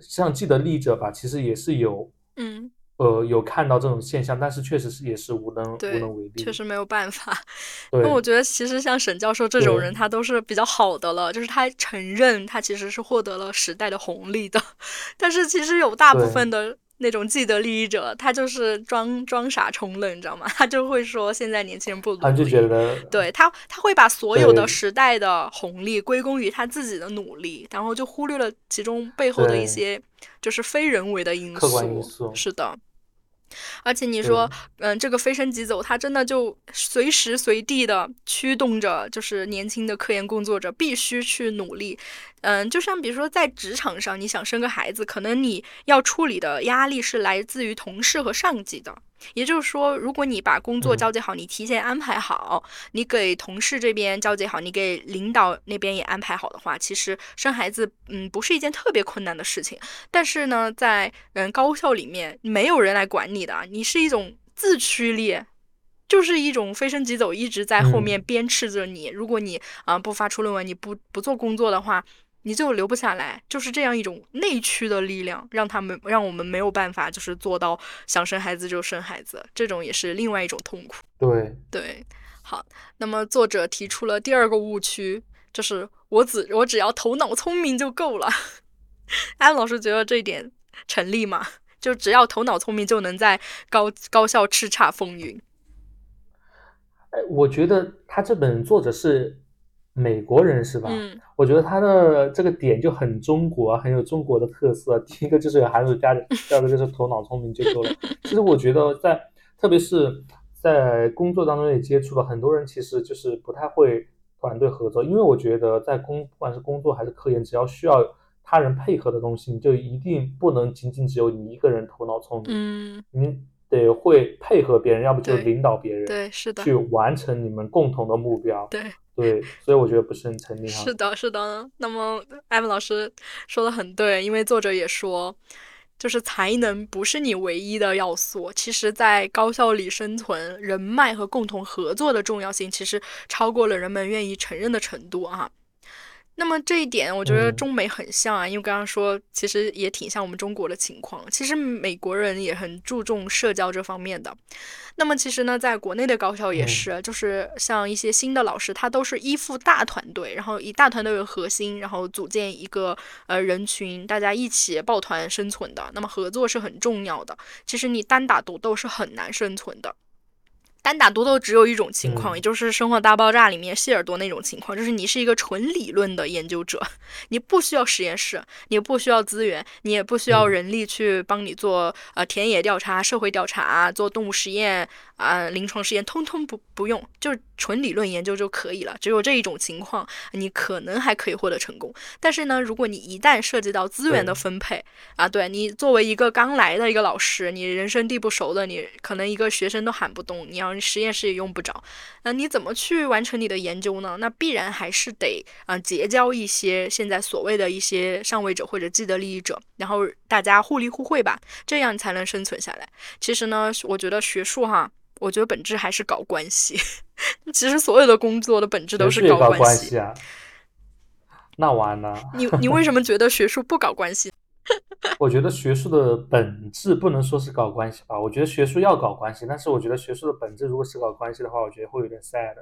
像既得利益者吧，其实也是有，嗯，呃，有看到这种现象，但是确实是也是无能无能为力，确实没有办法。那我觉得其实像沈教授这种人，他都是比较好的了，就是他承认他其实是获得了时代的红利的，但是其实有大部分的。那种既得利益者，他就是装装傻充愣，你知道吗？他就会说现在年轻人不努力，他就觉得，对他他会把所有的时代的红利归功于他自己的努力，然后就忽略了其中背后的一些就是非人为的因素。客观因素是的。而且你说，嗯，这个飞升即走，它真的就随时随地的驱动着，就是年轻的科研工作者必须去努力。嗯，就像比如说在职场上，你想生个孩子，可能你要处理的压力是来自于同事和上级的。也就是说，如果你把工作交接好，你提前安排好，你给同事这边交接好，你给领导那边也安排好的话，其实生孩子，嗯，不是一件特别困难的事情。但是呢，在嗯高校里面，没有人来管你的，你是一种自驱力，就是一种飞升即走，一直在后面鞭笞着你。如果你啊不发出论文，你不不做工作的话。你就留不下来，就是这样一种内驱的力量，让他们让我们没有办法，就是做到想生孩子就生孩子，这种也是另外一种痛苦。对对，好，那么作者提出了第二个误区，就是我只我只要头脑聪明就够了。安老师觉得这一点成立吗？就只要头脑聪明就能在高高校叱咤风云？哎，我觉得他这本作者是。美国人是吧？嗯，我觉得他的这个点就很中国，很有中国的特色。第一个就是有寒暑假，第二个就是头脑聪明就够了。其实我觉得在，特别是在工作当中也接触了很多人，其实就是不太会团队合作。因为我觉得在工不管是工作还是科研，只要需要他人配合的东西，你就一定不能仅仅只有你一个人头脑聪明。嗯，你得会配合别人，要不就领导别人。对，是的，去完成你们共同的目标。对。对，对所以我觉得不是很成立啊。是的，是的。那么艾文老师说的很对，因为作者也说，就是才能不是你唯一的要素。其实，在高校里生存，人脉和共同合作的重要性，其实超过了人们愿意承认的程度啊。那么这一点，我觉得中美很像啊，因为刚刚说其实也挺像我们中国的情况。其实美国人也很注重社交这方面的。那么其实呢，在国内的高校也是，就是像一些新的老师，他都是依附大团队，然后以大团队为核心，然后组建一个呃人群，大家一起抱团生存的。那么合作是很重要的。其实你单打独斗是很难生存的。单打独斗只有一种情况，也就是《生活大爆炸》里面谢耳朵那种情况，就是你是一个纯理论的研究者，你不需要实验室，你不需要资源，你也不需要人力去帮你做呃田野调查、社会调查、做动物实验。啊，临床实验通通不不用，就是纯理论研究就可以了。只有这一种情况，你可能还可以获得成功。但是呢，如果你一旦涉及到资源的分配啊，对你作为一个刚来的一个老师，你人生地不熟的，你可能一个学生都喊不动，你要实验室也用不着，那你怎么去完成你的研究呢？那必然还是得啊结交一些现在所谓的一些上位者或者既得利益者，然后大家互利互惠吧，这样才能生存下来。其实呢，我觉得学术哈。我觉得本质还是搞关系，其实所有的工作的本质都是搞关系啊。那完了。你你为什么觉得学术不搞关系？我觉得学术的本质不能说是搞关系吧。我觉得学术要搞关系，但是我觉得学术的本质如果是搞关系的话，我觉得会有点 sad。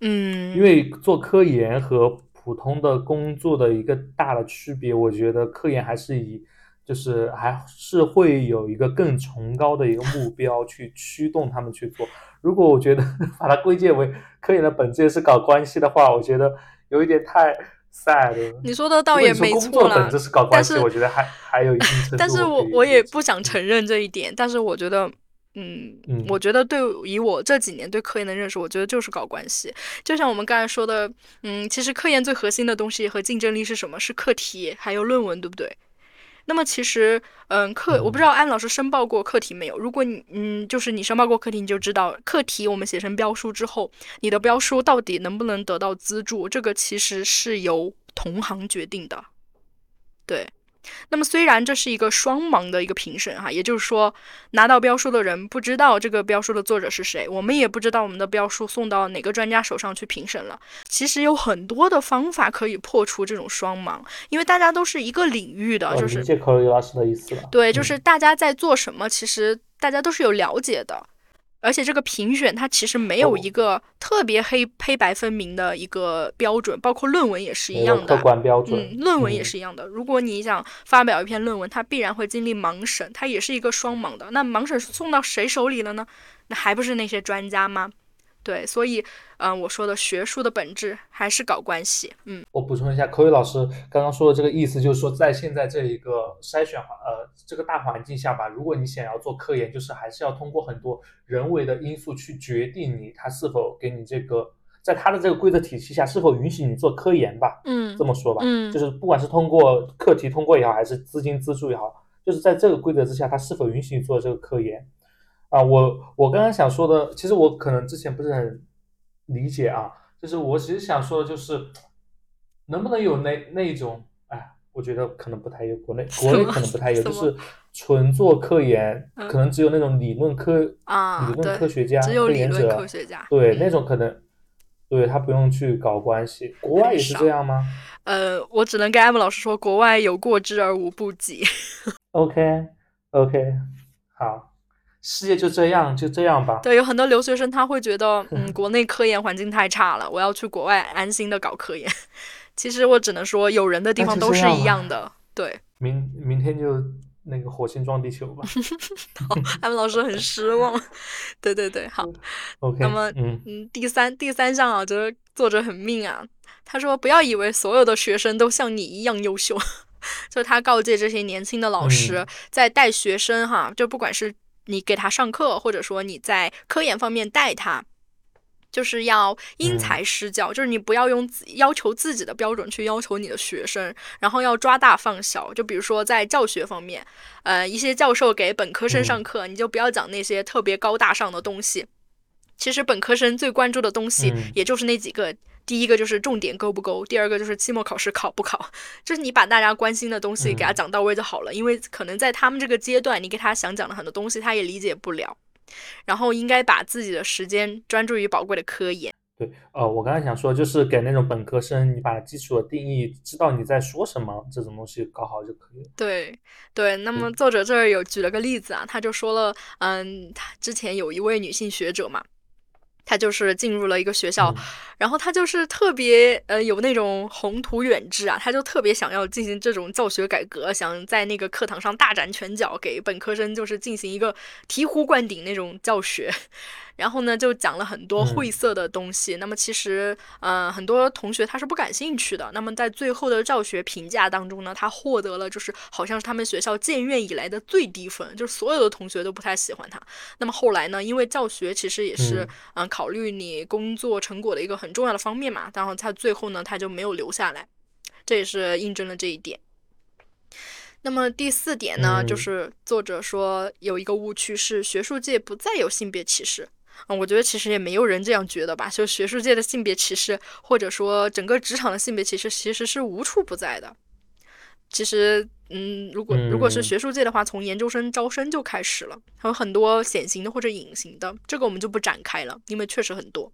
嗯。因为做科研和普通的工作的一个大的区别，我觉得科研还是以。就是还是会有一个更崇高的一个目标去驱动他们去做。如果我觉得 把它归结为科研的本质是搞关系的话，我觉得有一点太 sad 了。你说的倒也没错工作本质是搞关系，我觉得还 还有一定程度。但是我我也不想承认这一点。但是我觉得，嗯，我觉得对以我这几年对科研的认识，我觉得就是搞关系。就像我们刚才说的，嗯，其实科研最核心的东西和竞争力是什么？是课题还有论文，对不对？那么其实，嗯，课我不知道安老师申报过课题没有？如果你，嗯，就是你申报过课题，你就知道课题我们写成标书之后，你的标书到底能不能得到资助，这个其实是由同行决定的，对。那么虽然这是一个双盲的一个评审哈，也就是说拿到标书的人不知道这个标书的作者是谁，我们也不知道我们的标书送到哪个专家手上去评审了。其实有很多的方法可以破除这种双盲，因为大家都是一个领域的，就是理解科老师的意思了。对，就是大家在做什么，其实大家都是有了解的。而且这个评选它其实没有一个特别黑黑白分明的一个标准，包括论文也是一样的。客观标准。嗯，论文也是一样的。如果你想发表一篇论文，它必然会经历盲审，它也是一个双盲的。那盲审送到谁手里了呢？那还不是那些专家吗？对，所以，嗯，我说的学术的本质还是搞关系。嗯，我补充一下，口语老师刚刚说的这个意思，就是说，在现在这一个筛选环，呃，这个大环境下吧，如果你想要做科研，就是还是要通过很多人为的因素去决定你他是否给你这个，在他的这个规则体系下是否允许你做科研吧。嗯，这么说吧，嗯，就是不管是通过课题通过也好，还是资金资助也好，就是在这个规则之下，他是否允许你做这个科研。啊，我我刚刚想说的，其实我可能之前不是很理解啊，就是我其实想说的就是，能不能有那那一种，哎，我觉得可能不太有，国内国内可能不太有，就是纯做科研，可能只有那种理论科啊，理论科学家、科研者，科学家，对那种可能，对他不用去搞关系，国外也是这样吗？呃，我只能跟艾 m 老师说，国外有过之而无不及。OK OK，好。世界就这样，就这样吧。对，有很多留学生他会觉得，嗯，国内科研环境太差了，我要去国外安心的搞科研。其实我只能说，有人的地方都是一样的。对，明明天就那个火星撞地球吧。好，他们老师很失望。对对对，好。OK。那么，嗯嗯，第三第三项啊，就是作者很命啊。他说，不要以为所有的学生都像你一样优秀。就他告诫这些年轻的老师，在带学生哈，就不管是。你给他上课，或者说你在科研方面带他，就是要因材施教，就是你不要用要求自己的标准去要求你的学生，然后要抓大放小。就比如说在教学方面，呃，一些教授给本科生上课，你就不要讲那些特别高大上的东西。其实本科生最关注的东西也就是那几个。第一个就是重点够不够，第二个就是期末考试考不考，就是你把大家关心的东西给他讲到位就好了。因为可能在他们这个阶段，你给他想讲的很多东西，他也理解不了。然后应该把自己的时间专注于宝贵的科研。对，呃，我刚才想说，就是给那种本科生，你把基础的定义，知道你在说什么，这种东西搞好就可以了。对对，那么作者这儿有举了个例子啊，他就说了，嗯，他之前有一位女性学者嘛。他就是进入了一个学校，然后他就是特别呃有那种宏图远志啊，他就特别想要进行这种教学改革，想在那个课堂上大展拳脚，给本科生就是进行一个醍醐灌顶那种教学。然后呢，就讲了很多晦涩的东西。那么其实，呃，很多同学他是不感兴趣的。那么在最后的教学评价当中呢，他获得了就是好像是他们学校建院以来的最低分，就是所有的同学都不太喜欢他。那么后来呢，因为教学其实也是嗯考虑你工作成果的一个很重要的方面嘛，然后他最后呢他就没有留下来，这也是印证了这一点。那么第四点呢，就是作者说有一个误区是学术界不再有性别歧视。嗯，我觉得其实也没有人这样觉得吧。就学术界的性别歧视，或者说整个职场的性别歧视，其实是无处不在的。其实，嗯，如果如果是学术界的话，从研究生招生就开始了，还有很多显形的或者隐形的，这个我们就不展开了，因为确实很多。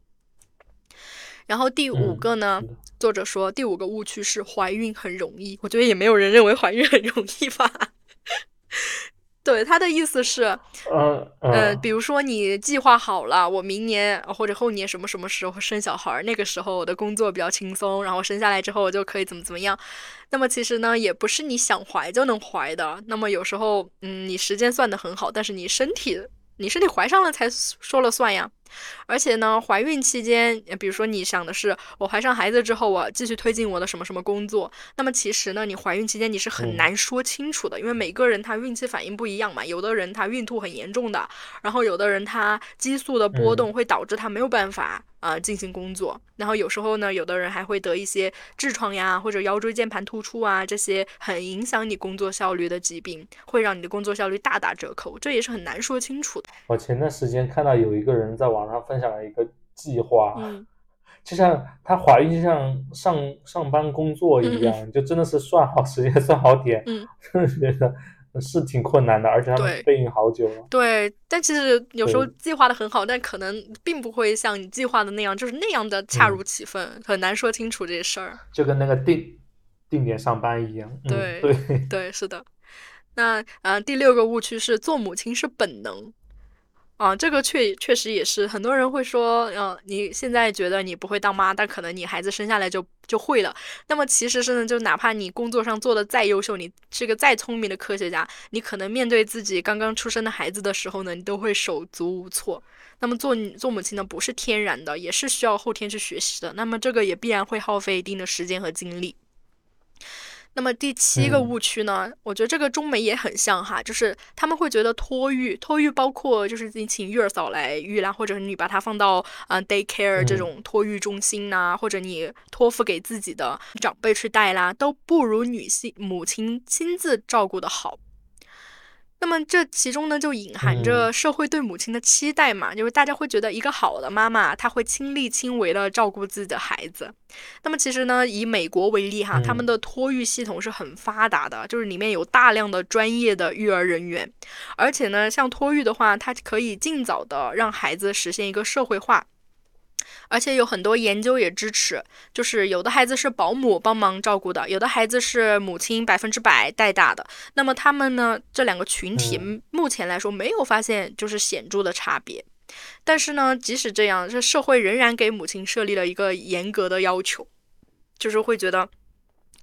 然后第五个呢，作者说第五个误区是怀孕很容易，我觉得也没有人认为怀孕很容易吧。对他的意思是，呃呃，比如说你计划好了，我明年或者后年什么什么时候生小孩，那个时候我的工作比较轻松，然后生下来之后我就可以怎么怎么样。那么其实呢，也不是你想怀就能怀的。那么有时候，嗯，你时间算得很好，但是你身体，你身体怀上了才说了算呀。而且呢，怀孕期间，比如说你想的是我怀上孩子之后，我继续推进我的什么什么工作，那么其实呢，你怀孕期间你是很难说清楚的，因为每个人他孕期反应不一样嘛，有的人他孕吐很严重的，然后有的人他激素的波动会导致他没有办法。啊，进行工作，然后有时候呢，有的人还会得一些痔疮呀，或者腰椎间盘突出啊，这些很影响你工作效率的疾病，会让你的工作效率大打折扣，这也是很难说清楚的。我前段时间看到有一个人在网上分享了一个计划，嗯，就像她怀孕就像上上班工作一样，就真的是算好时间，算好点，嗯，真的觉得。是挺困难的，而且他们备孕好久了。对，但其实有时候计划的很好，但可能并不会像你计划的那样，就是那样的恰如其分，很难说清楚这事儿。就跟那个定定点上班一样。对对 对，是的。那呃，第六个误区是做母亲是本能。啊，这个确确实也是很多人会说，嗯，你现在觉得你不会当妈，但可能你孩子生下来就就会了。那么其实是呢，就哪怕你工作上做的再优秀，你是个再聪明的科学家，你可能面对自己刚刚出生的孩子的时候呢，你都会手足无措。那么做做母亲呢，不是天然的，也是需要后天去学习的。那么这个也必然会耗费一定的时间和精力。那么第七个误区呢？我觉得这个中美也很像哈，就是他们会觉得托育，托育包括就是你请育儿嫂来育啦，或者你把它放到啊 day care 这种托育中心呐，或者你托付给自己的长辈去带啦，都不如女性母亲亲自照顾的好。那么这其中呢，就隐含着社会对母亲的期待嘛，就是大家会觉得一个好的妈妈，她会亲力亲为的照顾自己的孩子。那么其实呢，以美国为例哈，他们的托育系统是很发达的，就是里面有大量的专业的育儿人员，而且呢，像托育的话，它可以尽早的让孩子实现一个社会化。而且有很多研究也支持，就是有的孩子是保姆帮忙照顾的，有的孩子是母亲百分之百带大的。那么他们呢，这两个群体目前来说没有发现就是显著的差别。但是呢，即使这样，这社会仍然给母亲设立了一个严格的要求，就是会觉得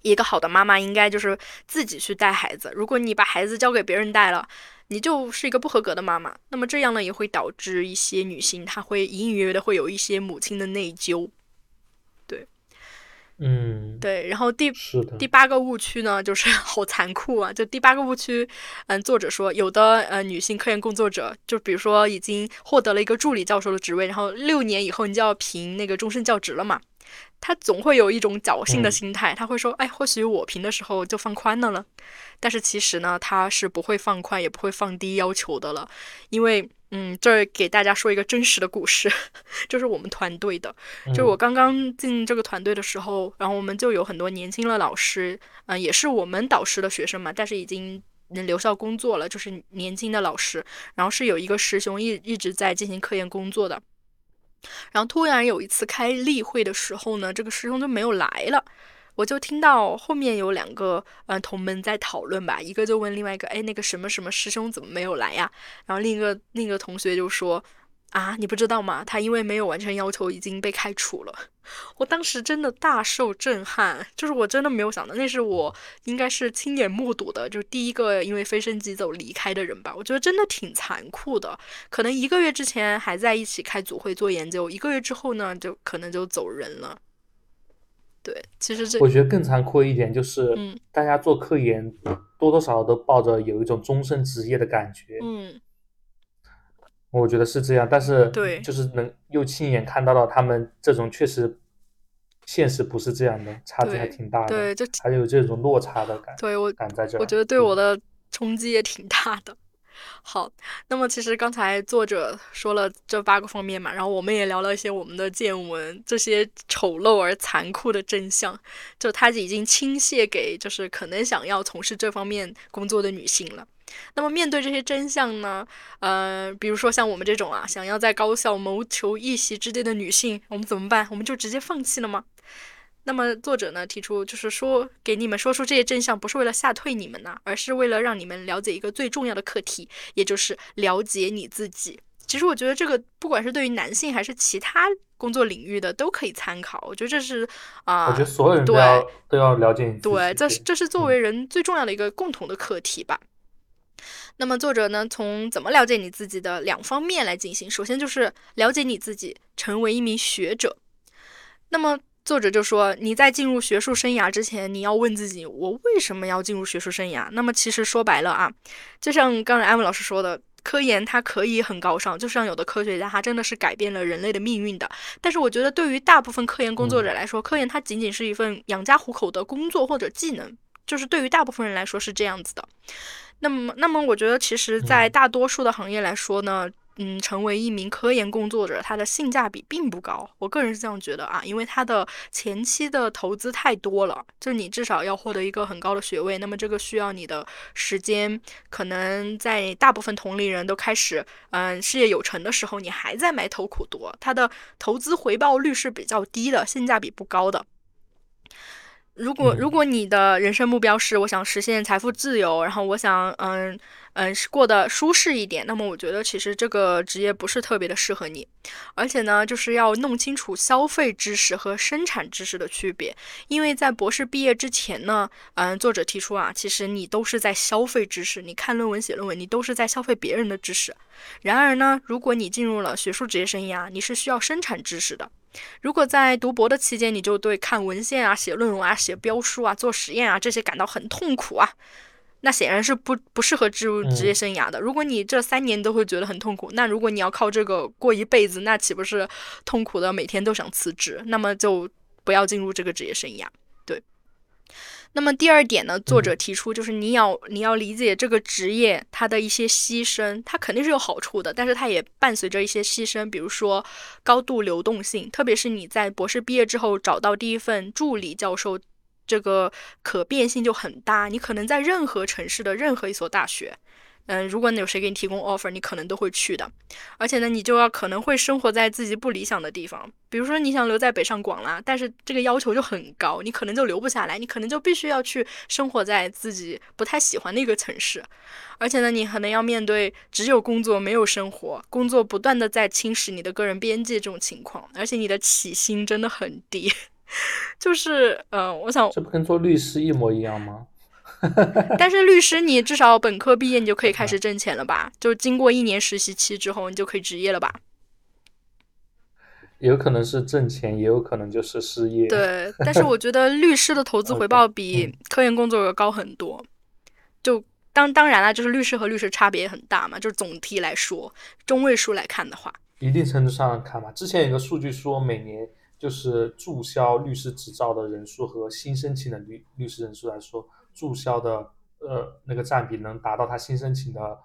一个好的妈妈应该就是自己去带孩子。如果你把孩子交给别人带了，你就是一个不合格的妈妈，那么这样呢也会导致一些女性，她会隐隐约约的会有一些母亲的内疚，对，嗯，对，然后第第八个误区呢，就是 好残酷啊！就第八个误区，嗯，作者说有的呃女性科研工作者，就比如说已经获得了一个助理教授的职位，然后六年以后你就要评那个终身教职了嘛。他总会有一种侥幸的心态，他会说：“哎，或许我评的时候就放宽了了。”但是其实呢，他是不会放宽，也不会放低要求的了。因为，嗯，这给大家说一个真实的故事，就是我们团队的，就是我刚刚进这个团队的时候，然后我们就有很多年轻的老师，嗯，也是我们导师的学生嘛，但是已经留校工作了，就是年轻的老师，然后是有一个师兄一一直在进行科研工作的。然后突然有一次开例会的时候呢，这个师兄就没有来了。我就听到后面有两个呃同门在讨论吧，一个就问另外一个，哎，那个什么什么师兄怎么没有来呀？然后另一个另一个同学就说，啊，你不知道吗？他因为没有完成要求已经被开除了。我当时真的大受震撼，就是我真的没有想到，那是我应该是亲眼目睹的，就第一个因为飞升即走离开的人吧。我觉得真的挺残酷的，可能一个月之前还在一起开组会做研究，一个月之后呢，就可能就走人了。对，其实这我觉得更残酷一点就是，嗯，大家做科研多多少少都抱着有一种终身职业的感觉，嗯，我觉得是这样，但是对，就是能又亲眼看到了他们这种确实现实不是这样的，差距还挺大的，对，就还有这种落差的感，对我感在这，我觉得对我的冲击也挺大的。好，那么其实刚才作者说了这八个方面嘛，然后我们也聊了一些我们的见闻，这些丑陋而残酷的真相，就他已经倾泻给就是可能想要从事这方面工作的女性了。那么面对这些真相呢，呃，比如说像我们这种啊，想要在高校谋求一席之地的女性，我们怎么办？我们就直接放弃了吗？那么作者呢提出，就是说给你们说出这些真相，不是为了吓退你们呢，而是为了让你们了解一个最重要的课题，也就是了解你自己。其实我觉得这个不管是对于男性还是其他工作领域的都可以参考。我觉得这是啊，我觉得所有人都要都要了解你自己。对，这是这是作为人最重要的一个共同的课题吧。那么作者呢，从怎么了解你自己的两方面来进行。首先就是了解你自己，成为一名学者。那么作者就说：“你在进入学术生涯之前，你要问自己，我为什么要进入学术生涯？那么其实说白了啊，就像刚才安文老师说的，科研它可以很高尚，就像有的科学家他真的是改变了人类的命运的。但是我觉得，对于大部分科研工作者来说，科研它仅仅是一份养家糊口的工作或者技能，就是对于大部分人来说是这样子的。那么，那么我觉得，其实，在大多数的行业来说呢。”嗯，成为一名科研工作者，它的性价比并不高。我个人是这样觉得啊，因为它的前期的投资太多了，就你至少要获得一个很高的学位，那么这个需要你的时间，可能在大部分同龄人都开始嗯事业有成的时候，你还在埋头苦读，它的投资回报率是比较低的，性价比不高的。如果如果你的人生目标是我想实现财富自由，然后我想嗯嗯是过得舒适一点，那么我觉得其实这个职业不是特别的适合你，而且呢就是要弄清楚消费知识和生产知识的区别，因为在博士毕业之前呢，嗯作者提出啊，其实你都是在消费知识，你看论文写论文，你都是在消费别人的知识。然而呢，如果你进入了学术职业生涯，你是需要生产知识的。如果在读博的期间，你就对看文献啊、写论文啊、写标书啊、做实验啊这些感到很痛苦啊，那显然是不不适合进入职业生涯的。如果你这三年都会觉得很痛苦，那如果你要靠这个过一辈子，那岂不是痛苦的每天都想辞职？那么就不要进入这个职业生涯。对那么第二点呢，作者提出就是你要你要理解这个职业它的一些牺牲，它肯定是有好处的，但是它也伴随着一些牺牲，比如说高度流动性，特别是你在博士毕业之后找到第一份助理教授，这个可变性就很大，你可能在任何城市的任何一所大学。嗯，如果有谁给你提供 offer，你可能都会去的。而且呢，你就要可能会生活在自己不理想的地方，比如说你想留在北上广啦，但是这个要求就很高，你可能就留不下来，你可能就必须要去生活在自己不太喜欢的一个城市。而且呢，你可能要面对只有工作没有生活，工作不断的在侵蚀你的个人边界这种情况，而且你的起薪真的很低。就是，嗯，我想这不跟做律师一模一样吗？但是律师，你至少本科毕业，你就可以开始挣钱了吧？就经过一年实习期之后，你就可以执业了吧？有可能是挣钱，也有可能就是失业。对，但是我觉得律师的投资回报比科研工作者高很多。就当当然了，就是律师和律师差别也很大嘛。就是总体来说，中位数来看的话，一定程度上看吧。之前有个数据说，每年就是注销律师执照的人数和新申请的律律师人数来说。注销的呃那个占比能达到他新申请的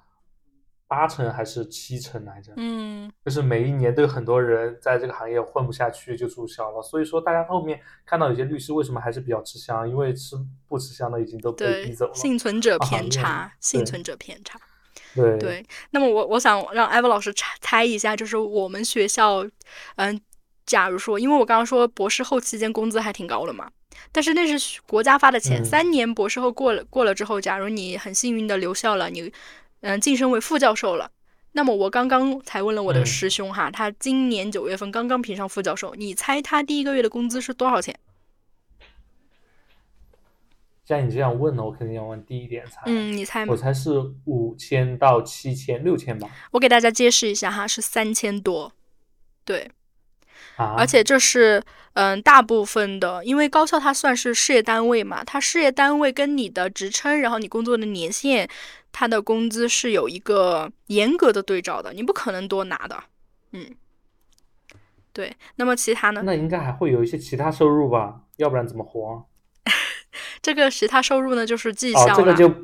八成还是七成来着？嗯，就是每一年都有很多人在这个行业混不下去就注销了。所以说大家后面看到有些律师为什么还是比较吃香？因为吃不吃香的已经都被逼走了。幸存者偏差，幸存者偏差。对对，那么我我想让艾文老师猜猜一下，就是我们学校，嗯，假如说，因为我刚刚说博士后期间工资还挺高的嘛，但是那是国家发的钱，嗯三年博士后过了过了之后，假如你很幸运的留校了，你嗯晋升为副教授了。那么我刚刚才问了我的嗯师兄哈，他今年九月份刚刚评上副教授，你猜他第一个月的工资是多少钱？像你这样问呢，我肯定要问低一点才。嗯，你猜吗我？猜是五千到七千、六千吧。我给大家揭示一下哈，是三千多。对，啊，而且这是嗯大部分的，因为高校它算是事业单位嘛，它事业单位跟你的职称，然后你工作的年限，它的工资是有一个严格的对照的，你不可能多拿的。嗯，对。那么其他呢？那应该还会有一些其他收入吧，要不然怎么活？这个其他收入呢，就是绩哦，效啦，这个就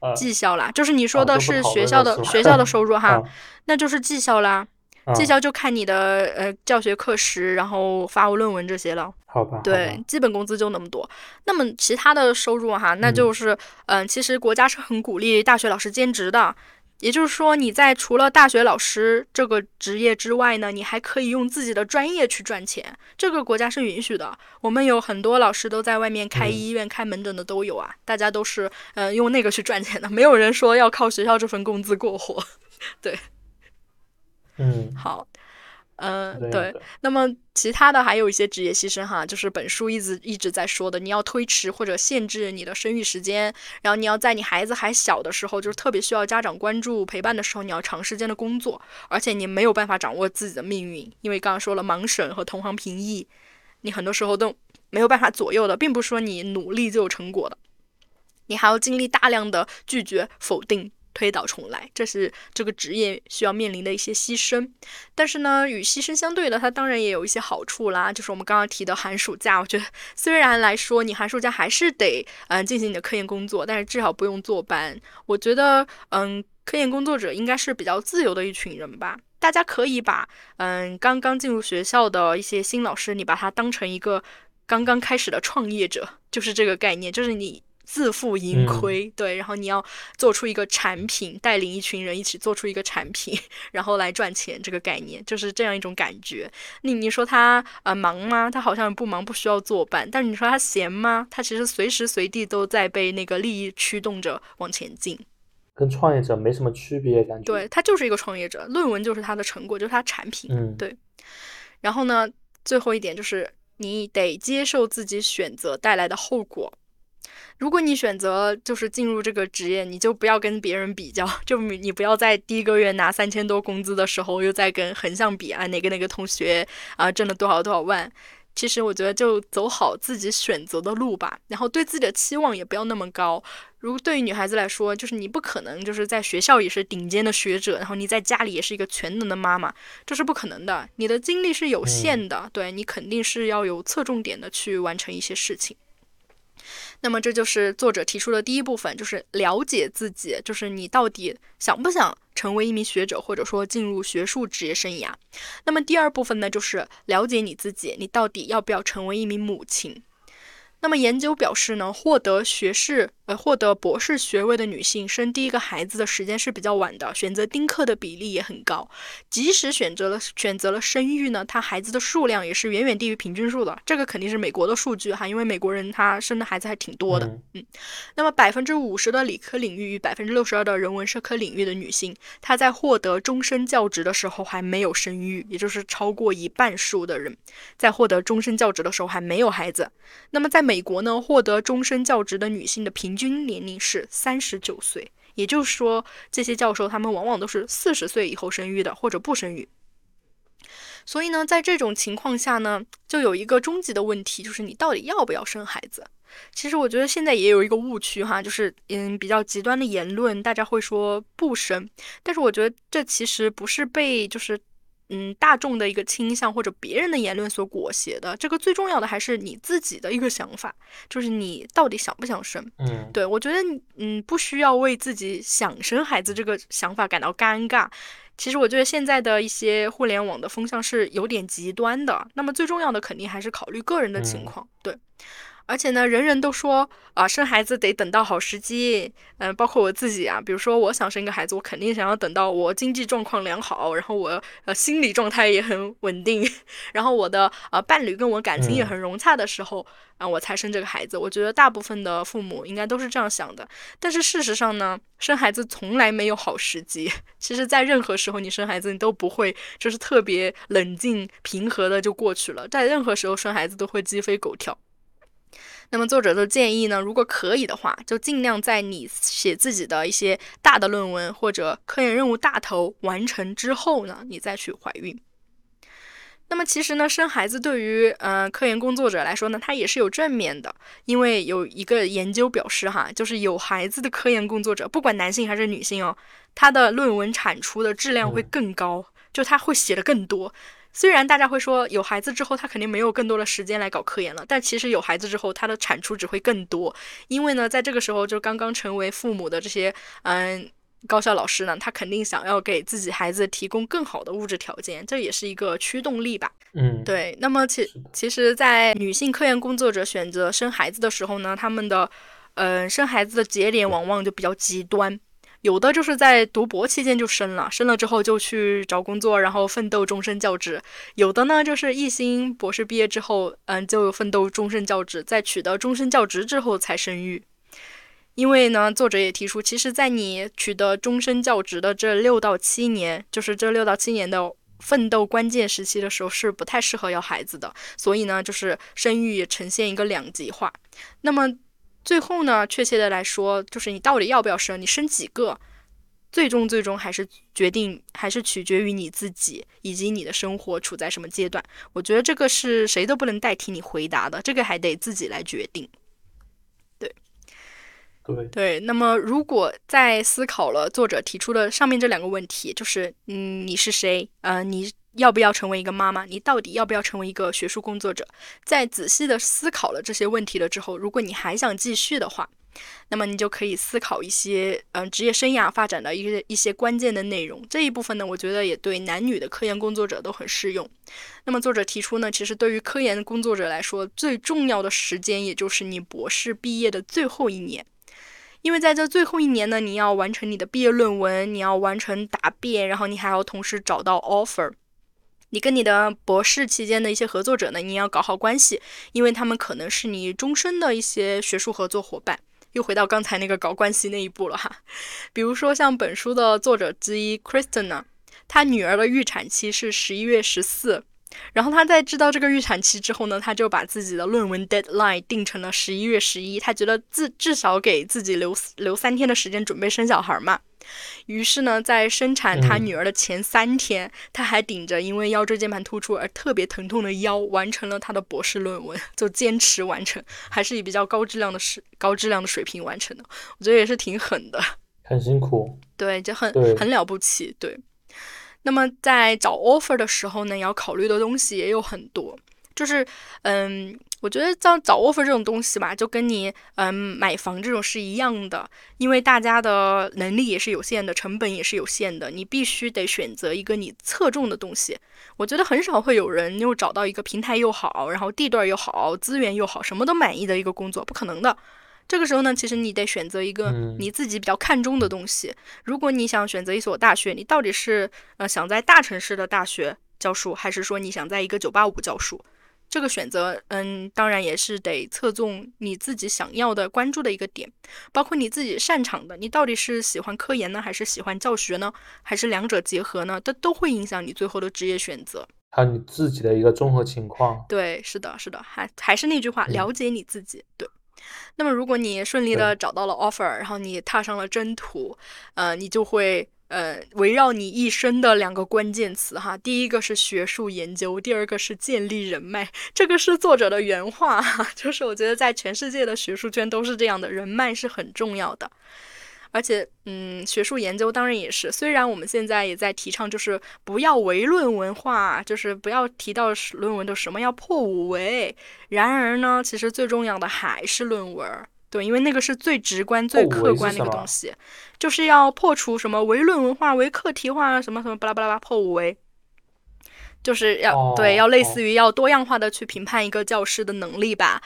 呃绩效啦，就是你说哦的是学校的学校的收入哈，啊那就是绩效啦。啊绩效就看你的呃教学课时，然后发论文这些了。好吧，对，基本工资就那么多。那么其他的收入哈，那嗯就是嗯、其实国家是很鼓励大学老师兼职的。也就是说，你在除了大学老师这个职业之外呢，你还可以用自己的专业去赚钱，这个国家是允许的。我们有很多老师都在外面开嗯医院、开门诊的都有啊，大家都是嗯、呃用那个去赚钱的，没有人说要靠学校这份工资过活。嗯，好，嗯、对，那么其他的还有一些职业牺牲哈，就是本书一直一直在说的，你要推迟或者限制你的生育时间，然后你要在你孩子还小的时候，就是特别需要家长关注陪伴的时候，你要长时间的工作，而且你没有办法掌握自己的命运，因为刚刚说了盲审和同行评议，你很多时候都没有办法左右的，并不是说你努力就有成果的，你还要经历大量的拒绝、否定。推倒重来，这是这个职业需要面临的一些牺牲。但是呢，与牺牲相对的，它当然也有一些好处啦。就是我们刚刚提的寒暑假，我觉得虽然来说你寒暑假还是得嗯、进行你的科研工作，但是至少不用坐班。我觉得嗯，科研工作者应该是比较自由的一群人吧。大家可以把嗯刚刚进入学校的一些新老师，你把他当成一个刚刚开始的创业者，就是这个概念，就是你。自负盈亏，对，然后你要做出一个产品，带领一群人一起做出一个产品，然后来赚钱，这个概念就是这样一种感觉。你你说他呃忙吗？他好像不忙，不需要坐班。但是你说他闲吗？他其实随时随地都在被那个利益驱动着往前进。跟创业者没什么区别，感觉。对，他就是一个创业者，论文就是他的成果，就是他产品。嗯，对然后呢，最后一点就是你得接受自己选择带来的后果。如果你选择就是进入这个职业，你就不要跟别人比较，就你你不要在第一个月拿三千多工资的时候，又在跟横向比啊，哪个哪个同学啊挣了多少多少万。其实我觉得就走好自己选择的路吧，然后对自己的期望也不要那么高。如对于女孩子来说，就是你不可能就是在学校也是顶尖的学者，然后你在家里也是一个全能的妈妈，这是不可能的。你的精力是有限的，对你肯定是要有侧重点的去完成一些事情。那么这就是作者提出的第一部分，就是了解自己，就是你到底想不想成为一名学者，或者说进入学术职业生涯。那么第二部分呢，就是了解你自己，你到底要不要成为一名母亲。那么研究表示呢，获得学士呃获得博士学位的女性生第一个孩子的时间是比较晚的，选择丁克的比例也很高。即使选择了选择了生育呢，她孩子的数量也是远远低于平均数的。这个肯定是美国的数据哈，因为美国人他生的孩子还挺多的。嗯那么百分之五十的理科领域与百分之六十二的人文社科领域的女性，她在获得终身教职的时候还没有生育，也就是超过一半数的人在获得终身教职的时候还没有孩子。那么在美国呢，获得终身教职的女性的平均年龄是三十九岁，也就是说，这些教授他们往往都是四十岁以后生育的，或者不生育。所以呢，在这种情况下呢，就有一个终极的问题，就是你到底要不要生孩子？其实我觉得现在也有一个误区哈，就是嗯比较极端的言论，大家会说不生，但是我觉得这其实不是被就是嗯大众的一个倾向或者别人的言论所裹挟的，这个最重要的还是你自己的一个想法，就是你到底想不想生。嗯，对我觉得你嗯不需要为自己想生孩子这个想法感到尴尬。其实我觉得现在的一些互联网的风向是有点极端的，那么最重要的肯定还是考虑个人的情嗯况，对。而且呢，人人都说啊，生孩子得等到好时机。嗯，包括我自己啊，比如说我想生个孩子，我肯定想要等到我经济状况良好，然后我呃心理状态也很稳定，然后我的呃伴侣跟我感情也很融洽的时候啊，我才生这个孩子。我觉得大部分的父母应该都是这样想的。但是事实上呢，生孩子从来没有好时机。其实，在任何时候你生孩子，你都不会就是特别冷静平和的就过去了。在任何时候生孩子都会鸡飞狗跳。那么作者就建议呢？如果可以的话，就尽量在你写自己的一些大的论文或者科研任务大头完成之后呢，你再去怀孕。那么其实呢，生孩子对于呃科研工作者来说呢，它也是有正面的，因为有一个研究表示哈，就是有孩子的科研工作者，不管男性还是女性哦，他的论文产出的质量会更高，就他会写的更多。虽然大家会说有孩子之后他肯定没有更多的时间来搞科研了，但其实有孩子之后他的产出只会更多，因为呢，在这个时候就刚刚成为父母的这些嗯高校老师呢，他肯定想要给自己孩子提供更好的物质条件，这也是一个驱动力吧。嗯，对。那么其其实，在女性科研工作者选择生孩子的时候呢，他们的嗯生孩子的节点往往就比较极端。有的就是在读博期间就生了，生了之后就去找工作，然后奋斗终身教职；有的呢，就是一心博士毕业之后，嗯，就奋斗终身教职，在取得终身教职之后才生育。因为呢，作者也提出，其实，在你取得终身教职的这六到七年，就是这六到七年的奋斗关键时期的时候，是不太适合要孩子的。所以呢，就是生育也呈现一个两极化。那么。最后呢，确切的来说，就是你到底要不要生，你生几个，最终最终还是决定，还是取决于你自己以及你的生活处在什么阶段。我觉得这个是谁都不能代替你回答的，这个还得自己来决定。对，对对。那么，如果在思考了作者提出的上面这两个问题，就是嗯，你是谁？呃，你。要不要成为一个妈妈？你到底要不要成为一个学术工作者？在仔细的思考了这些问题了之后，如果你还想继续的话，那么你就可以思考一些嗯职业生涯发展的一些一些关键的内容。这一部分呢，我觉得也对男女的科研工作者都很适用。那么作者提出呢，其实对于科研工作者来说，最重要的时间也就是你博士毕业的最后一年，因为在这最后一年呢，你要完成你的毕业论文，你要完成答辩，然后你还要同时找到 offer。你跟你的博士期间的一些合作者呢，你要搞好关系，因为他们可能是你终身的一些学术合作伙伴。又回到刚才那个搞关系那一步了哈。比如说像本书的作者之一 Kristen 呢，他女儿的预产期是十一月十四，然后他在知道这个预产期之后呢，他就把自己的论文 deadline 定成了十一月十一，他觉得自至少给自己留留三天的时间准备生小孩嘛。于是呢，在生产他女儿的前三天，他还顶着因为腰椎间盘突出而特别疼痛的腰，完成了他的博士论文，就坚持完成，还是以比较高质量的水高质量的水平完成的。我觉得也是挺狠的，很辛苦。对，就很很了不起。对。那么在找 offer 的时候呢，要考虑的东西也有很多，就是嗯。我觉得像找 offer 这种东西吧，就跟你嗯买房这种是一样的，因为大家的能力也是有限的，成本也是有限的，你必须得选择一个你侧重的东西。我觉得很少会有人又找到一个平台又好，然后地段又好，资源又好，什么都满意的一个工作，不可能的。这个时候呢，其实你得选择一个你自己比较看重的东西。如果你想选择一所大学，你到底是呃想在大城市的大学教书，还是说你想在一个九八五教书？这个选择，嗯，当然也是得侧重你自己想要的、关注的一个点，包括你自己擅长的，你到底是喜欢科研呢，还是喜欢教学呢，还是两者结合呢？它都会影响你最后的职业选择。还有你自己的一个综合情况。对，是的，是的，还还是那句话，了解你自己。对。那么，如果你顺利的找到了 offer，然后你踏上了征途，呃，你就会。呃，围绕你一生的两个关键词哈，第一个是学术研究，第二个是建立人脉。这个是作者的原话，就是我觉得在全世界的学术圈都是这样的，人脉是很重要的。而且，嗯，学术研究当然也是。虽然我们现在也在提倡，就是不要唯论文化，就是不要提到论文的什么要破五唯。然而呢，其实最重要的还是论文。对，因为那个是最直观、最客观的一个东西，就是要破除什么唯论文化、唯课题化什么什么巴拉巴拉巴破五唯，就是要对，要类似于要多样化的去评判一个教师的能力吧。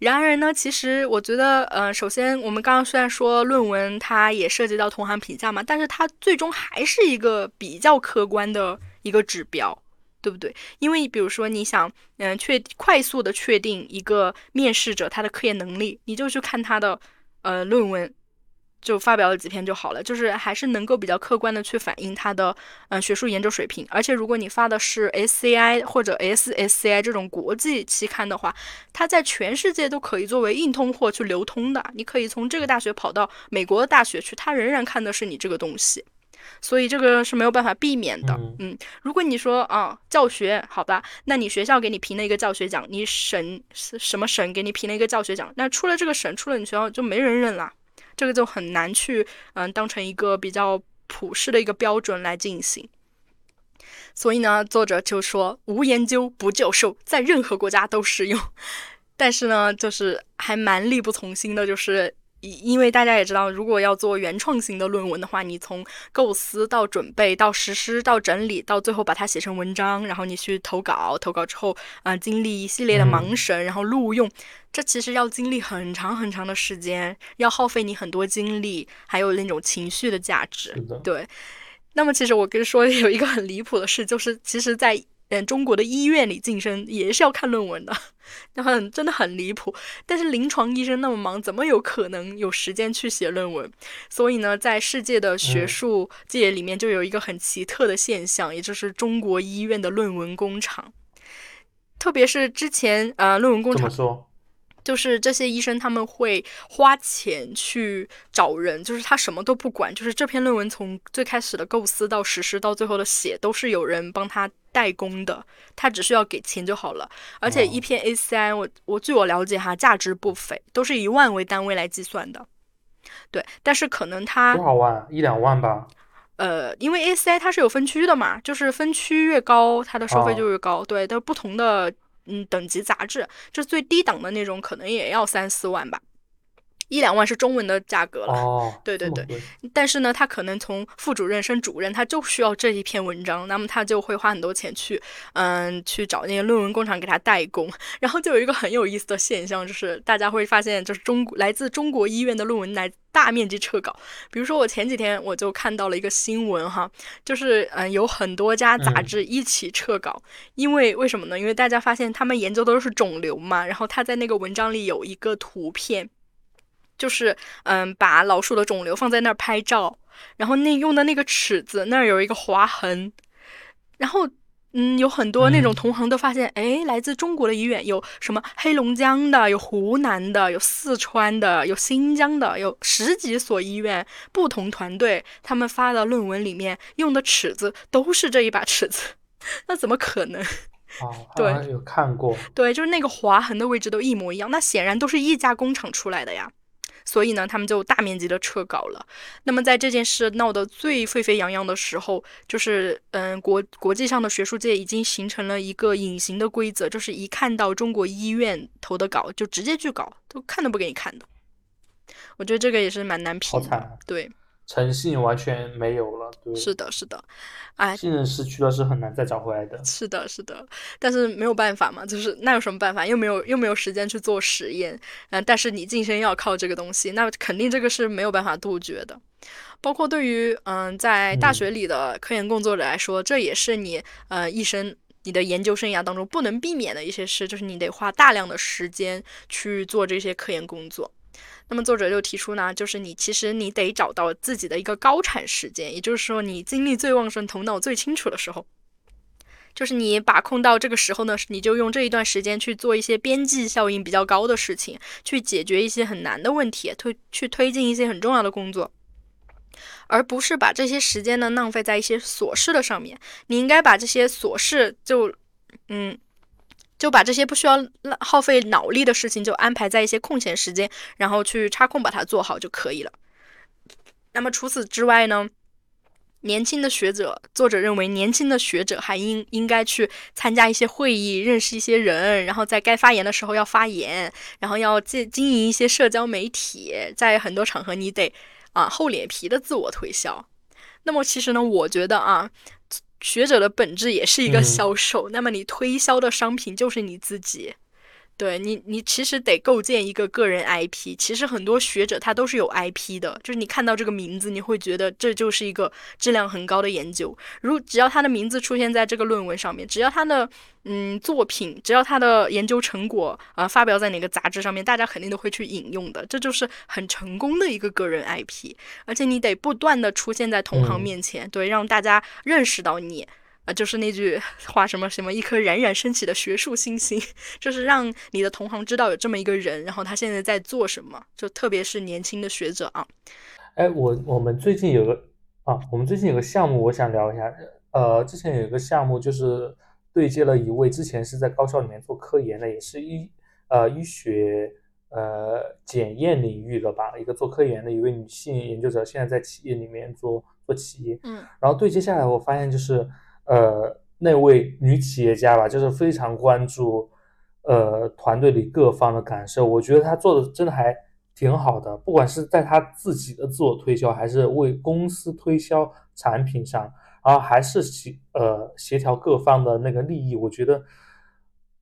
然而呢，其实我觉得，呃，首先我们刚刚虽然说论文它也涉及到同行评价嘛，但是它最终还是一个比较客观的一个指标，对不对？因为比如说你想，嗯，确快速的确定一个面试者他的科研能力，你就去看他的呃论文。就发表了几篇就好了，就是还是能够比较客观的去反映他的嗯学术研究水平。而且如果你发的是 SCI 或者 SSCI 这种国际期刊的话，它在全世界都可以作为硬通货去流通的。你可以从这个大学跑到美国的大学去，他仍然看的是你这个东西。所以这个是没有办法避免的。嗯，如果你说啊教学好吧，那你学校给你评了一个教学奖，你省什么省给你评了一个教学奖，那出了这个省，出了你学校就没人认了。这个就很难去，嗯，当成一个比较普世的一个标准来进行。所以呢，作者就说无研究不教授，在任何国家都适用。但是呢，就是还蛮力不从心的，就是。因为大家也知道，如果要做原创型的论文的话，你从构思到准备到实施到整理，到最后把它写成文章，然后你去投稿，投稿之后啊，经历一系列的盲审，然后录用，这其实要经历很长很长的时间，要耗费你很多精力，还有那种情绪的价值。对。那么，其实我跟你说有一个很离谱的事，就是其实，在。嗯，中国的医院里晋升也是要看论文的，那很真的很离谱。但是临床医生那么忙，怎么有可能有时间去写论文？所以呢，在世界的学术界里面，就有一个很奇特的现象，也就是中国医院的论文工厂。特别是之前，呃，论文工厂。就是这些医生他们会花钱去找人，就是他什么都不管，就是这篇论文从最开始的构思到实施到最后的写，都是有人帮他代工的，他只需要给钱就好了。而且一篇 ACI，我我据我了解哈，价值不菲，都是以万为单位来计算的。对，但是可能他多少万？一两万吧。呃，因为 ACI 它是有分区的嘛，就是分区越高，它的收费就越高。对，都不同的。嗯，等级杂志，这最低档的那种可能也要三四万吧。一两万是中文的价格了，哦，对对对，但是呢，他可能从副主任升主任，他就需要这一篇文章，那么他就会花很多钱去，嗯，去找那些论文工厂给他代工，然后就有一个很有意思的现象，就是大家会发现，就是中国来自中国医院的论文来大面积撤稿，比如说我前几天我就看到了一个新闻哈，就是嗯，有很多家杂志一起撤稿，因为为什么呢？因为大家发现他们研究都是肿瘤嘛，然后他在那个文章里有一个图片。就是嗯，把老鼠的肿瘤放在那儿拍照，然后那用的那个尺子那儿有一个划痕，然后嗯，有很多那种同行都发现，哎，来自中国的医院有什么黑龙江的，有湖南的，有四川的，有新疆的，有十几所医院不同团队，他们发的论文里面用的尺子都是这一把尺子，那怎么可能？哦，对，有看过，对，就是那个划痕的位置都一模一样，那显然都是一家工厂出来的呀。所以呢，他们就大面积的撤稿了。那么在这件事闹得最沸沸扬扬的时候，就是嗯，国国际上的学术界已经形成了一个隐形的规则，就是一看到中国医院投的稿，就直接拒稿，都看都不给你看的。我觉得这个也是蛮难评的，对。诚信完全没有了，对，是的，是的，哎，信任失去了是很难再找回来的。是的，是的，但是没有办法嘛，就是那有什么办法？又没有又没有时间去做实验，嗯，但是你晋升要靠这个东西，那肯定这个是没有办法杜绝的。包括对于嗯在大学里的科研工作者来说，这也是你呃一生你的研究生涯当中不能避免的一些事，就是你得花大量的时间去做这些科研工作。那么作者就提出呢，就是你其实你得找到自己的一个高产时间，也就是说你精力最旺盛、头脑最清楚的时候，就是你把控到这个时候呢，你就用这一段时间去做一些边际效应比较高的事情，去解决一些很难的问题，推去推进一些很重要的工作，而不是把这些时间呢浪费在一些琐事的上面。你应该把这些琐事就，嗯。就把这些不需要耗费脑力的事情，就安排在一些空闲时间，然后去插空把它做好就可以了。那么除此之外呢，年轻的学者，作者认为年轻的学者还应应该去参加一些会议，认识一些人，然后在该发言的时候要发言，然后要经经营一些社交媒体，在很多场合你得啊厚脸皮的自我推销。那么其实呢，我觉得啊。学者的本质也是一个销售，那么你推销的商品就是你自己，对你，你其实得构建一个个人 IP。其实很多学者他都是有 IP 的，就是你看到这个名字，你会觉得这就是一个质量很高的研究。如只要他的名字出现在这个论文上面，只要他的嗯作品，只要他的研究成果啊发表在哪个杂志上面，大家肯定都会去引用的。这就是很成功的一个个人 IP。而且你得不断的出现在同行面前，对，让大家认识到你。啊，就是那句话，什么什么，一颗冉冉升起的学术星星，就是让你的同行知道有这么一个人，然后他现在在做什么，就特别是年轻的学者啊。哎，我我们最近有个啊，我们最近有个项目，我想聊一下。呃，之前有一个项目，就是对接了一位之前是在高校里面做科研的，也是医呃医学呃检验领域的吧，一个做科研的一位女性研究者，现在在企业里面做做企业。嗯。然后对接下来，我发现就是。呃，那位女企业家吧，就是非常关注，呃，团队里各方的感受。我觉得她做的真的还挺好的，不管是在她自己的自我推销，还是为公司推销产品上，然后还是协呃协调各方的那个利益，我觉得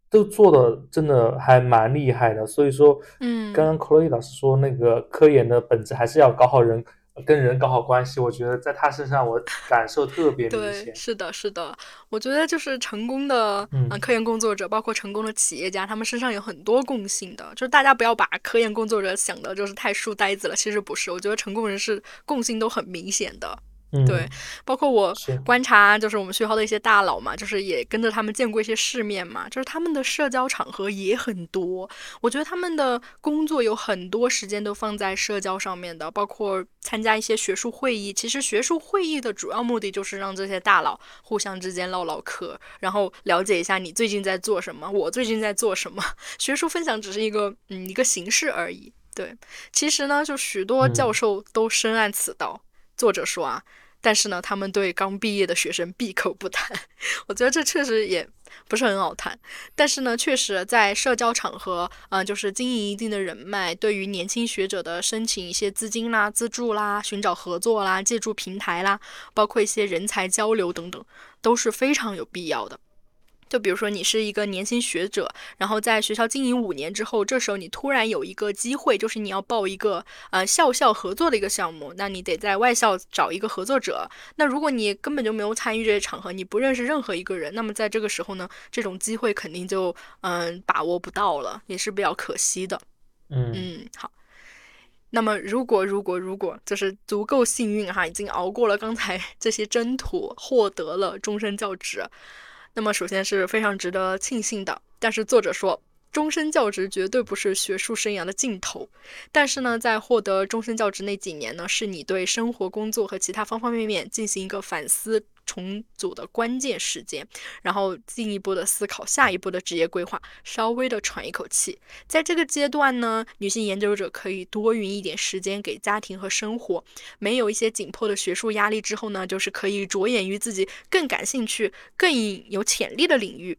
都做的真的还蛮厉害的。所以说，嗯，刚刚 Chloe 老师说那个科研的本质还是要搞好人。跟人搞好关系，我觉得在他身上我感受特别明显。对，是的，是的，我觉得就是成功的嗯科研工作者，包括成功的企业家，他们身上有很多共性的。就是大家不要把科研工作者想的就是太书呆子了，其实不是。我觉得成功人士共性都很明显的。对，包括我观察，就是我们学校的一些大佬嘛，就是也跟着他们见过一些世面嘛，就是他们的社交场合也很多。我觉得他们的工作有很多时间都放在社交上面的，包括参加一些学术会议。其实学术会议的主要目的就是让这些大佬互相之间唠唠嗑，然后了解一下你最近在做什么，我最近在做什么。学术分享只是一个嗯一个形式而已。对，其实呢，就许多教授都深谙此道。作者说啊。但是呢，他们对刚毕业的学生闭口不谈，我觉得这确实也不是很好谈。但是呢，确实在社交场合，嗯，就是经营一定的人脉，对于年轻学者的申请一些资金啦、资助啦、寻找合作啦、借助平台啦，包括一些人才交流等等，都是非常有必要的。就比如说，你是一个年轻学者，然后在学校经营五年之后，这时候你突然有一个机会，就是你要报一个呃校校合作的一个项目，那你得在外校找一个合作者。那如果你根本就没有参与这些场合，你不认识任何一个人，那么在这个时候呢，这种机会肯定就嗯把握不到了，也是比较可惜的。嗯嗯，好。那么如果如果如果就是足够幸运哈，已经熬过了刚才 这些征途，获得了终身教职。那么，首先是非常值得庆幸的。但是，作者说，终身教职绝对不是学术生涯的尽头。但是呢，在获得终身教职那几年呢，是你对生活、工作和其他方方面面进行一个反思。重组的关键时间，然后进一步的思考下一步的职业规划，稍微的喘一口气。在这个阶段呢，女性研究者可以多匀一点时间给家庭和生活，没有一些紧迫的学术压力之后呢，就是可以着眼于自己更感兴趣、更有潜力的领域。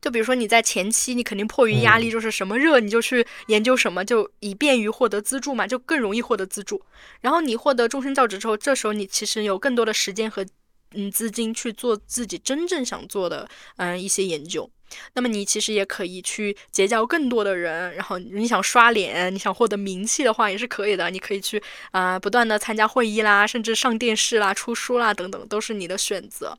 就比如说你在前期，你肯定迫于压力，就是什么热你就去研究什么，就以便于获得资助嘛，就更容易获得资助。然后你获得终身教职之后，这时候你其实有更多的时间和。嗯，资金去做自己真正想做的嗯一些研究，那么你其实也可以去结交更多的人，然后你想刷脸，你想获得名气的话也是可以的，你可以去啊不断的参加会议啦，甚至上电视啦、出书啦等等，都是你的选择。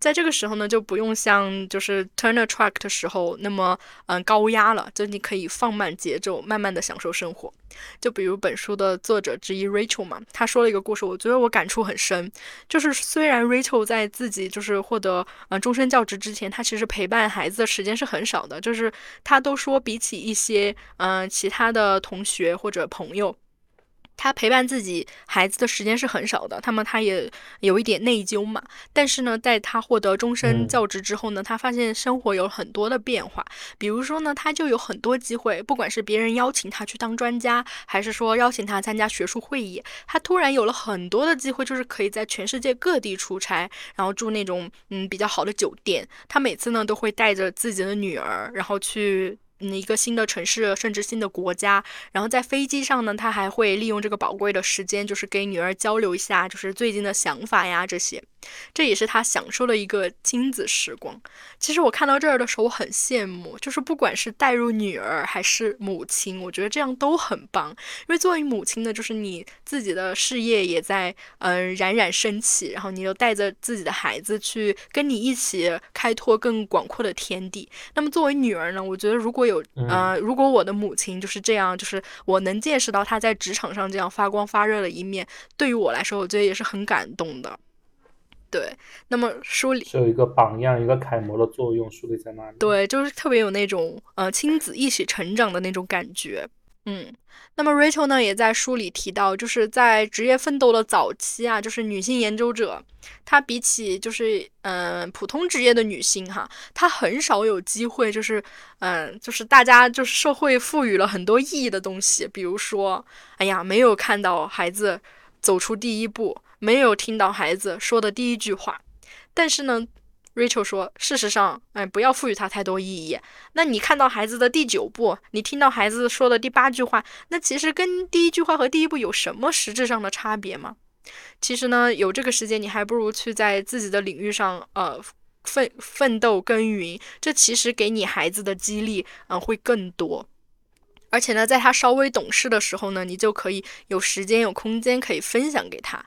在这个时候呢，就不用像就是 turn track 的时候那么嗯高压了，就你可以放慢节奏，慢慢的享受生活。就比如本书的作者之一 Rachel 嘛，他说了一个故事，我觉得我感触很深。就是虽然 Rachel 在自己就是获得嗯终身教职之前，他其实陪伴孩子的时间是很少的，就是他都说比起一些嗯其他的同学或者朋友。他陪伴自己孩子的时间是很少的，那么他也有一点内疚嘛。但是呢，在他获得终身教职之后呢，他发现生活有很多的变化。比如说呢，他就有很多机会，不管是别人邀请他去当专家，还是说邀请他参加学术会议，他突然有了很多的机会，就是可以在全世界各地出差，然后住那种嗯比较好的酒店。他每次呢都会带着自己的女儿，然后去。一个新的城市，甚至新的国家，然后在飞机上呢，他还会利用这个宝贵的时间，就是给女儿交流一下，就是最近的想法呀这些。这也是他享受的一个亲子时光。其实我看到这儿的时候，我很羡慕，就是不管是带入女儿还是母亲，我觉得这样都很棒。因为作为母亲呢，就是你自己的事业也在嗯冉冉升起，然后你又带着自己的孩子去跟你一起开拓更广阔的天地。那么作为女儿呢，我觉得如果有呃，如果我的母亲就是这样，就是我能见识到她在职场上这样发光发热的一面，对于我来说，我觉得也是很感动的。对，那么书里是有一个榜样、一个楷模的作用树立在那里。对，就是特别有那种呃亲子一起成长的那种感觉。嗯，那么 Rachel 呢，也在书里提到，就是在职业奋斗的早期啊，就是女性研究者，她比起就是嗯普通职业的女性哈，她很少有机会，就是嗯就是大家就是社会赋予了很多意义的东西，比如说，哎呀，没有看到孩子走出第一步。没有听到孩子说的第一句话，但是呢，Rachel 说，事实上，哎，不要赋予他太多意义。那你看到孩子的第九步，你听到孩子说的第八句话，那其实跟第一句话和第一步有什么实质上的差别吗？其实呢，有这个时间，你还不如去在自己的领域上，呃，奋奋斗耕耘。这其实给你孩子的激励，嗯，会更多。而且呢，在他稍微懂事的时候呢，你就可以有时间有空间可以分享给他。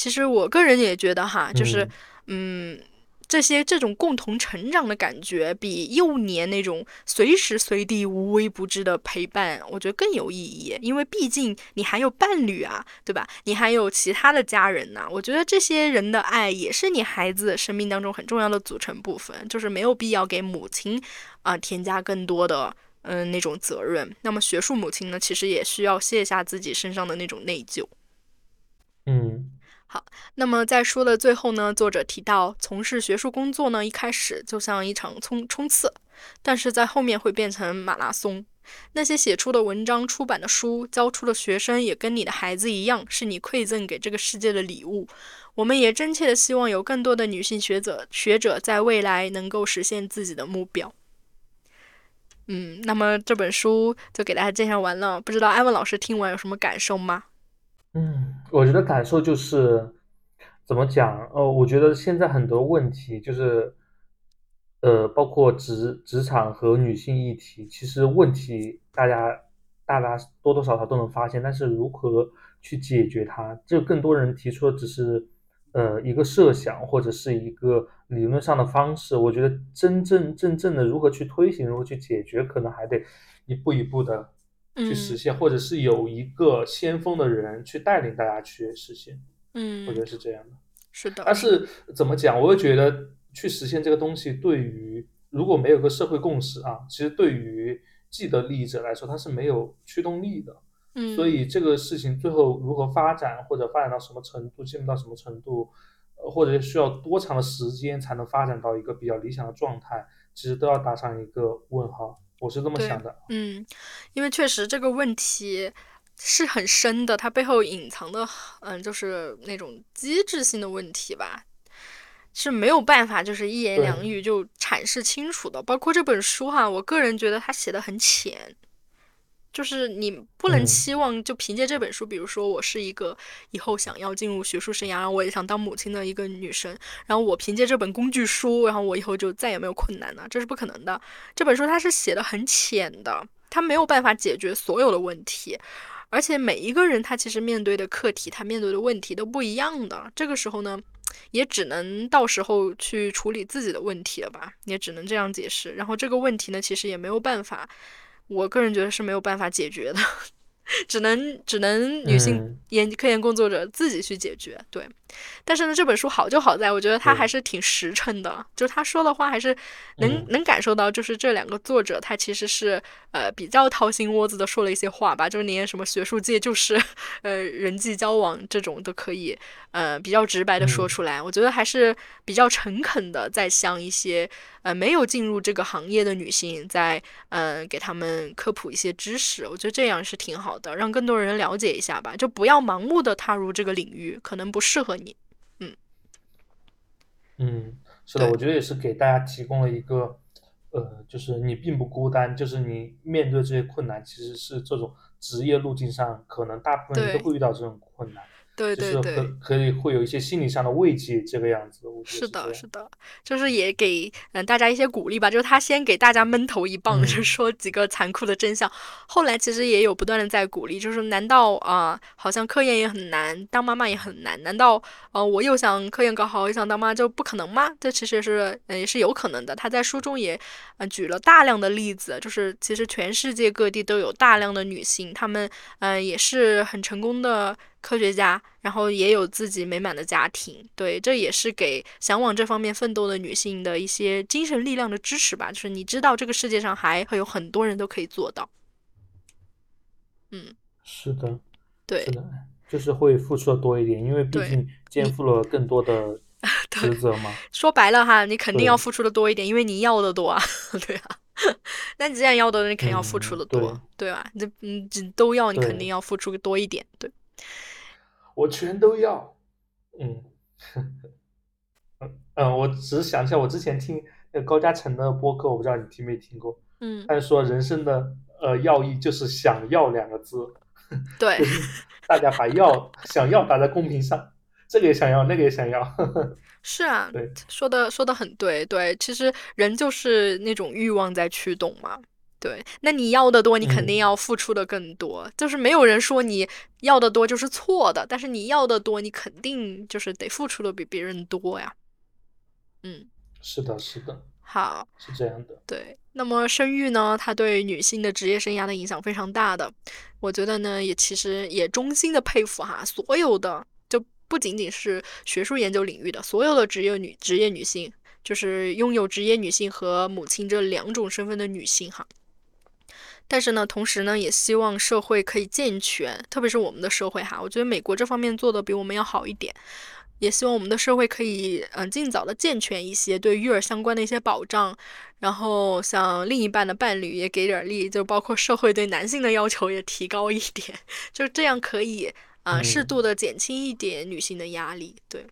其实我个人也觉得哈，就是，嗯，这些这种共同成长的感觉，比幼年那种随时随地无微不至的陪伴，我觉得更有意义。因为毕竟你还有伴侣啊，对吧？你还有其他的家人呐。我觉得这些人的爱也是你孩子生命当中很重要的组成部分，就是没有必要给母亲啊添加更多的嗯那种责任。那么学术母亲呢，其实也需要卸下自己身上的那种内疚。嗯。好，那么在书的最后呢，作者提到，从事学术工作呢，一开始就像一场冲冲刺，但是在后面会变成马拉松。那些写出的文章、出版的书、教出的学生，也跟你的孩子一样，是你馈赠给这个世界的礼物。我们也真切的希望有更多的女性学者学者在未来能够实现自己的目标。嗯，那么这本书就给大家介绍完了，不知道艾文老师听完有什么感受吗？嗯，我觉得感受就是怎么讲？哦，我觉得现在很多问题就是，呃，包括职职场和女性议题，其实问题大家大家多多少少都能发现，但是如何去解决它，就更多人提出的只是呃一个设想或者是一个理论上的方式。我觉得真正真正的如何去推行，如何去解决，可能还得一步一步的。去实现，或者是有一个先锋的人去带领大家去实现，嗯，我觉得是这样的，是的。但是怎么讲，我又觉得去实现这个东西，对于如果没有个社会共识啊，其实对于既得利益者来说，它是没有驱动力的。嗯，所以这个事情最后如何发展，或者发展到什么程度，进步到什么程度，呃，或者需要多长的时间才能发展到一个比较理想的状态，其实都要打上一个问号。我是这么想的，嗯，因为确实这个问题是很深的，它背后隐藏的，嗯，就是那种机制性的问题吧，是没有办法就是一言两语就阐释清楚的。包括这本书哈，我个人觉得他写的很浅。就是你不能期望就凭借这本书，比如说我是一个以后想要进入学术生涯，然后我也想当母亲的一个女生，然后我凭借这本工具书，然后我以后就再也没有困难了，这是不可能的。这本书它是写的很浅的，它没有办法解决所有的问题，而且每一个人他其实面对的课题，他面对的问题都不一样的。这个时候呢，也只能到时候去处理自己的问题了吧，也只能这样解释。然后这个问题呢，其实也没有办法。我个人觉得是没有办法解决的。只能只能女性研科研工作者自己去解决，对。但是呢，这本书好就好在，我觉得他还是挺实诚的，就是他说的话还是能能感受到，就是这两个作者他其实是呃比较掏心窝子的说了一些话吧，就是连什么学术界就是 呃人际交往这种都可以呃比较直白的说出来，我觉得还是比较诚恳的，在向一些呃没有进入这个行业的女性在嗯给他们科普一些知识，我觉得这样是挺好。的让更多人了解一下吧，就不要盲目的踏入这个领域，可能不适合嗯，是的，我觉得也是给大家提供了一个，呃，就是你并不孤单，就是你面对这些困难，其实是这种职业路径上可能大部分人都会遇到这种困难。对对对，可可以会有一些心理上的慰藉，这个样子。是的，是的，就是也给嗯大家一些鼓励吧。就是他先给大家闷头一棒，就说几个残酷的真相。后来其实也有不断的在鼓励，就是难道啊，好像科研也很难，当妈妈也很难？难道呃我又想科研搞好，又想当妈就不可能吗？这其实是嗯也是有可能的。他在书中也嗯举了大量的例子，就是其实全世界各地都有大量的女性，她们嗯也是很成功的。科学家，然后也有自己美满的家庭，对，这也是给想往这方面奋斗的女性的一些精神力量的支持吧。就是你知道，这个世界上还会有很多人都可以做到。嗯，是的，对，是的，就是会付出的多一点，因为毕竟肩负了更多的 职责嘛。说白了哈，你肯定要付出的多一点，因为你要的多啊，对啊。那你既然要的，你肯定要付出的多，对吧？这嗯，都要，你肯定要付出多一点，对。我全都要，嗯，嗯我只是想起来，我之前听那个高嘉诚的播客，我不知道你听没听过，嗯，他说人生的呃要义就是想要两个字，对，大家把要想要打在公屏上，这个也想要，那个也想要，是啊，对，说的说的很对，对，其实人就是那种欲望在驱动嘛。对，那你要的多，你肯定要付出的更多。就是没有人说你要的多就是错的，但是你要的多，你肯定就是得付出的比别人多呀。嗯，是的，是的。好，是这样的。对，那么生育呢，它对女性的职业生涯的影响非常大的。我觉得呢，也其实也衷心的佩服哈，所有的就不仅仅是学术研究领域的所有的职业女职业女性，就是拥有职业女性和母亲这两种身份的女性哈。但是呢，同时呢，也希望社会可以健全，特别是我们的社会哈，我觉得美国这方面做的比我们要好一点，也希望我们的社会可以嗯尽早的健全一些对育儿相关的一些保障，然后像另一半的伴侣也给点力，就包括社会对男性的要求也提高一点，就这样可以啊适度的减轻一点女性的压力，对。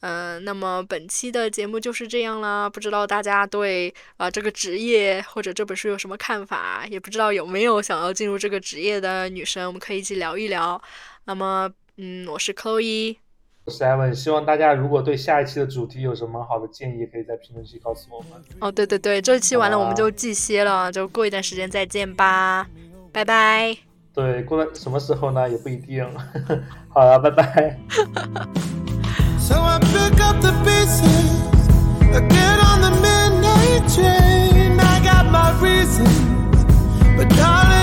嗯，那么本期的节目就是这样啦。不知道大家对啊这个职业或者这本书有什么看法？也不知道有没有想要进入这个职业的女生，我们可以一起聊一聊。那么，嗯，我是 Chloe，我是 Evan。希望大家如果对下一期的主题有什么好的建议，可以在评论区告诉我们。哦，对对对，这期完了我们就忌歇了，就过一段时间再见吧，拜拜。对，过了什么时候呢？也不一定。好了，拜拜。up the pieces. On the midnight train. I got my reasons, but darling.